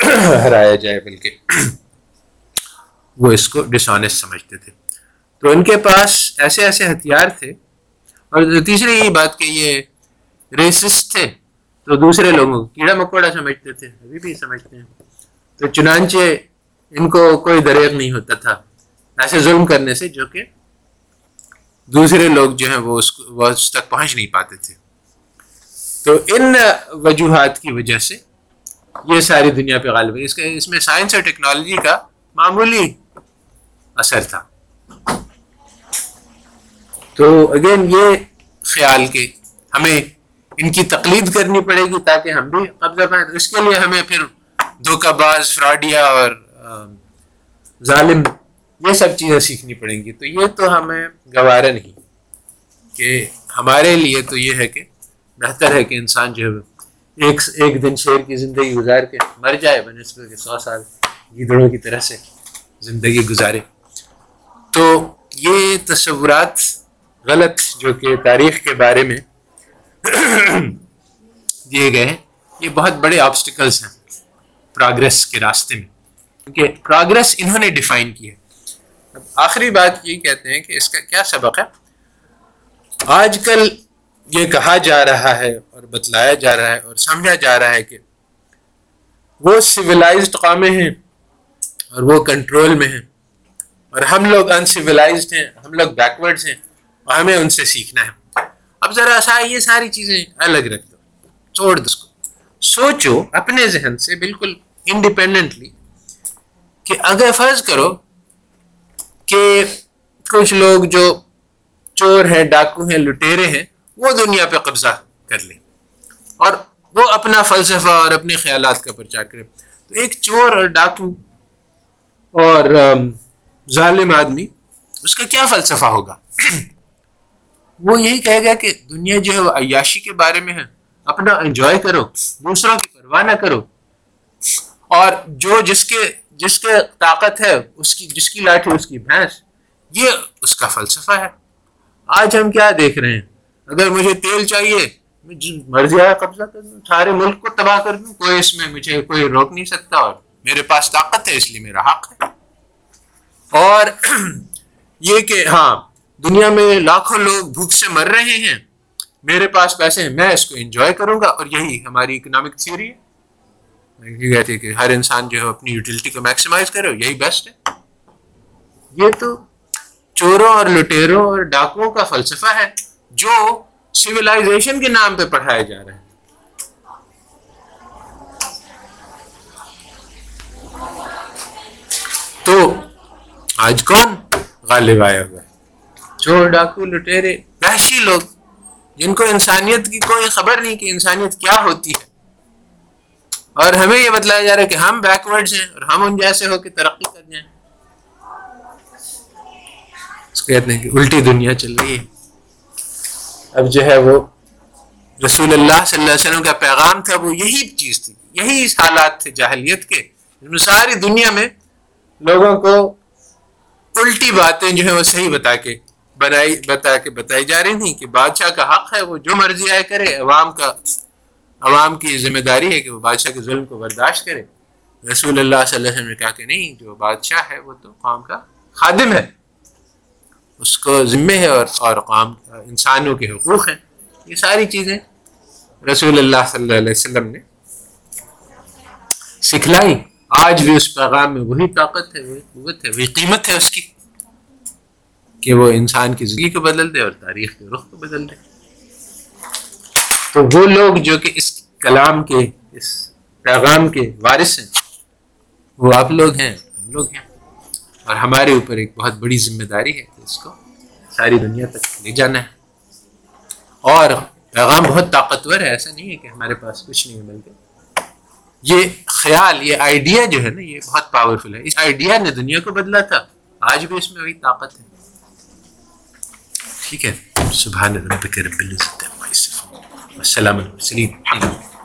ہرایا جائے، بلکہ وہ اس کو ڈس آنےسٹ سمجھتے تھے۔ تو ان کے پاس ایسے ایسے ہتھیار تھے اور تیسری یہ بات کہ یہ ریسسٹ تھے تو دوسرے لوگوں کو کیڑا مکوڑا سمجھتے تھے، ابھی بھی سمجھتے ہیں۔ تو چنانچہ ان کو کوئی دریغ نہیں ہوتا تھا ایسے ظلم کرنے سے جو کہ دوسرے لوگ جو ہیں وہ اس وہ اس تک پہنچ نہیں پاتے تھے۔ تو ان وجوہات کی وجہ سے یہ ساری دنیا پہ غالب ہے۔ اس کے، اس میں سائنس اور ٹیکنالوجی کا معمولی اثر تھا۔ تو اگین یہ خیال کہ ہمیں ان کی تقلید کرنی پڑے گی تاکہ ہم بھی قبضہ پائیں۔ اس کے لیے ہمیں پھر دھوکہ باز، فراڈیا اور ظالم، یہ سب چیزیں سیکھنی پڑیں گی۔ تو یہ تو ہمیں گوارا نہیں کہ ہمارے لیے تو یہ ہے کہ بہتر ہے کہ انسان جو ہے ایک ایک دن شیر کی زندگی گزار کے مر جائے بنسبت کے سو سال گیدڑوں کی طرح سے زندگی گزارے۔ تو یہ تصورات غلط جو کہ تاریخ کے بارے میں دیے گئے ہیں، یہ بہت بڑے آبسٹیکلس ہیں پراگرس کے راستے میں۔ کیونکہ پراگرس انہوں نے ڈیفائن کی ہے۔ اب آخری بات یہ کہتے ہیں کہ اس کا کیا سبق ہے؟ آج کل یہ کہا جا رہا ہے اور بتلایا جا رہا ہے اور سمجھا جا رہا ہے کہ وہ سویلائزڈ قومیں ہیں اور وہ کنٹرول میں ہیں۔ اور ہم لوگ انسیولائزڈ ہیں، ہم لوگ بیکورڈز ہیں۔ اور ہمیں ان سے سیکھنا ہے۔ اب ذرا سا یہ ساری چیزیں الگ رکھ دو، چھوڑ دو اس کو۔ سوچو اپنے ذہن سے بالکل انڈیپینڈنٹلی کہ اگر فرض کرو کہ کچھ لوگ جو چور ہیں، ڈاکو ہیں، لٹیرے ہیں، وہ دنیا پہ قبضہ کر لیں۔ اور وہ اپنا فلسفہ اور اپنے خیالات کا پرچار کرے تو ایک چور اور ڈاکو اور ظالم آدمی، اس کا کیا فلسفہ ہوگا؟ وہ یہی کہے گا کہ دنیا جو ہے وہ عیاشی کے بارے میں ہے۔ اپنا انجوائے کرو، دوسروں کی پرواہ نہ کرو۔ اور جو جس کے جس کے طاقت ہے، اس کی، جس کی لاٹھی، اس کی بھینس، یہ اس کا فلسفہ ہے۔ آج ہم کیا دیکھ رہے ہیں؟ اگر مجھے تیل چاہیے مرضی آیا قبضہ کر دوں سارے ملک کو تباہ کر دوں کوئی اس میں مجھے کوئی روک نہیں سکتا اور میرے پاس طاقت ہے، اس لیے میرا حق ہے۔ اور یہ کہ ہاں دنیا میں لاکھوں لوگ بھوک سے مر رہے ہیں۔ میرے پاس پیسے ہیں، میں اس کو انجوائے کروں گا اور یہی ہماری اکنامک تھیوری ہے۔ یہ کہتے کہ ہر انسان جو ہے اپنی یوٹیلٹی کو میکسیمائز کرے یہی بیسٹ ہے۔ یہ تو چوروں اور لٹیروں اور ڈاکوؤں کا فلسفہ ہے جو سویلائزیشن کے نام پہ پڑھایا جا رہا ہے تو آج کون غالب آیا ہوا ہے؟ چور ڈاکو، لٹیرے۔ وحشی لوگ، جن کو انسانیت کی کوئی خبر نہیں کہ انسانیت کیا ہوتی ہے۔ اور ہمیں یہ بتلایا جا رہا ہے کہ ہم بیکورڈز ہیں اور ہم ان جیسے ہو کے ترقی کر جائیں اس کو کہتے ہیں کہ الٹی دنیا چل رہی ہے۔ اب جو ہے وہ رسول اللہ صلی اللہ علیہ وسلم کا پیغام تھا، وہ یہی چیز تھی۔ یہی حالات تھے جاہلیت کے۔ ساری دنیا میں لوگوں کو الٹی باتیں جو ہیں وہ صحیح بتا کے بنائی بتا کے بتائی جا رہی تھیں کہ بادشاہ کا حق ہے، وہ جو مرضی آئے کرے، عوام کا عوام کی ذمہ داری ہے کہ وہ بادشاہ کے ظلم کو برداشت کرے۔ رسول اللہ صلی اللہ علیہ وسلم نے کہا کہ نہیں، جو بادشاہ ہے، وہ تو قوم کا خادم ہے۔ اس کو ذمے ہے اور اور قوم انسانوں کے حقوق ہیں۔ یہ ساری چیزیں رسول اللہ صلی اللہ علیہ وسلم نے سکھلائی۔ آج بھی اس پیغام میں وہی طاقت ہے، وہی قوت ہے، وہی قیمت ہے اس کی۔ کہ وہ انسان کی زندگی کو بدل دے اور تاریخ کے رخ کو بدل دے۔ تو وہ لوگ جو کہ اس کلام کے، اس پیغام کے وارث ہیں، وہ آپ لوگ ہیں، ہم لوگ ہیں۔ اور ہمارے اوپر ایک بہت بڑی ذمہ داری ہے کہ اس کو ساری دنیا تک لے جانا ہے۔ اور پیغام بہت طاقتور ہے، ایسا نہیں ہے کہ ہمارے پاس کچھ نہیں بلکہ یہ خیال، یہ آئیڈیا جو ہے نا، یہ بہت پاورفل ہے۔ اس آئیڈیا نے دنیا کو بدلا تھا، آج بھی اس میں وہی طاقت ہے۔ ٹھیک ہے۔ سبحان ربک رب العزت السلام علیکم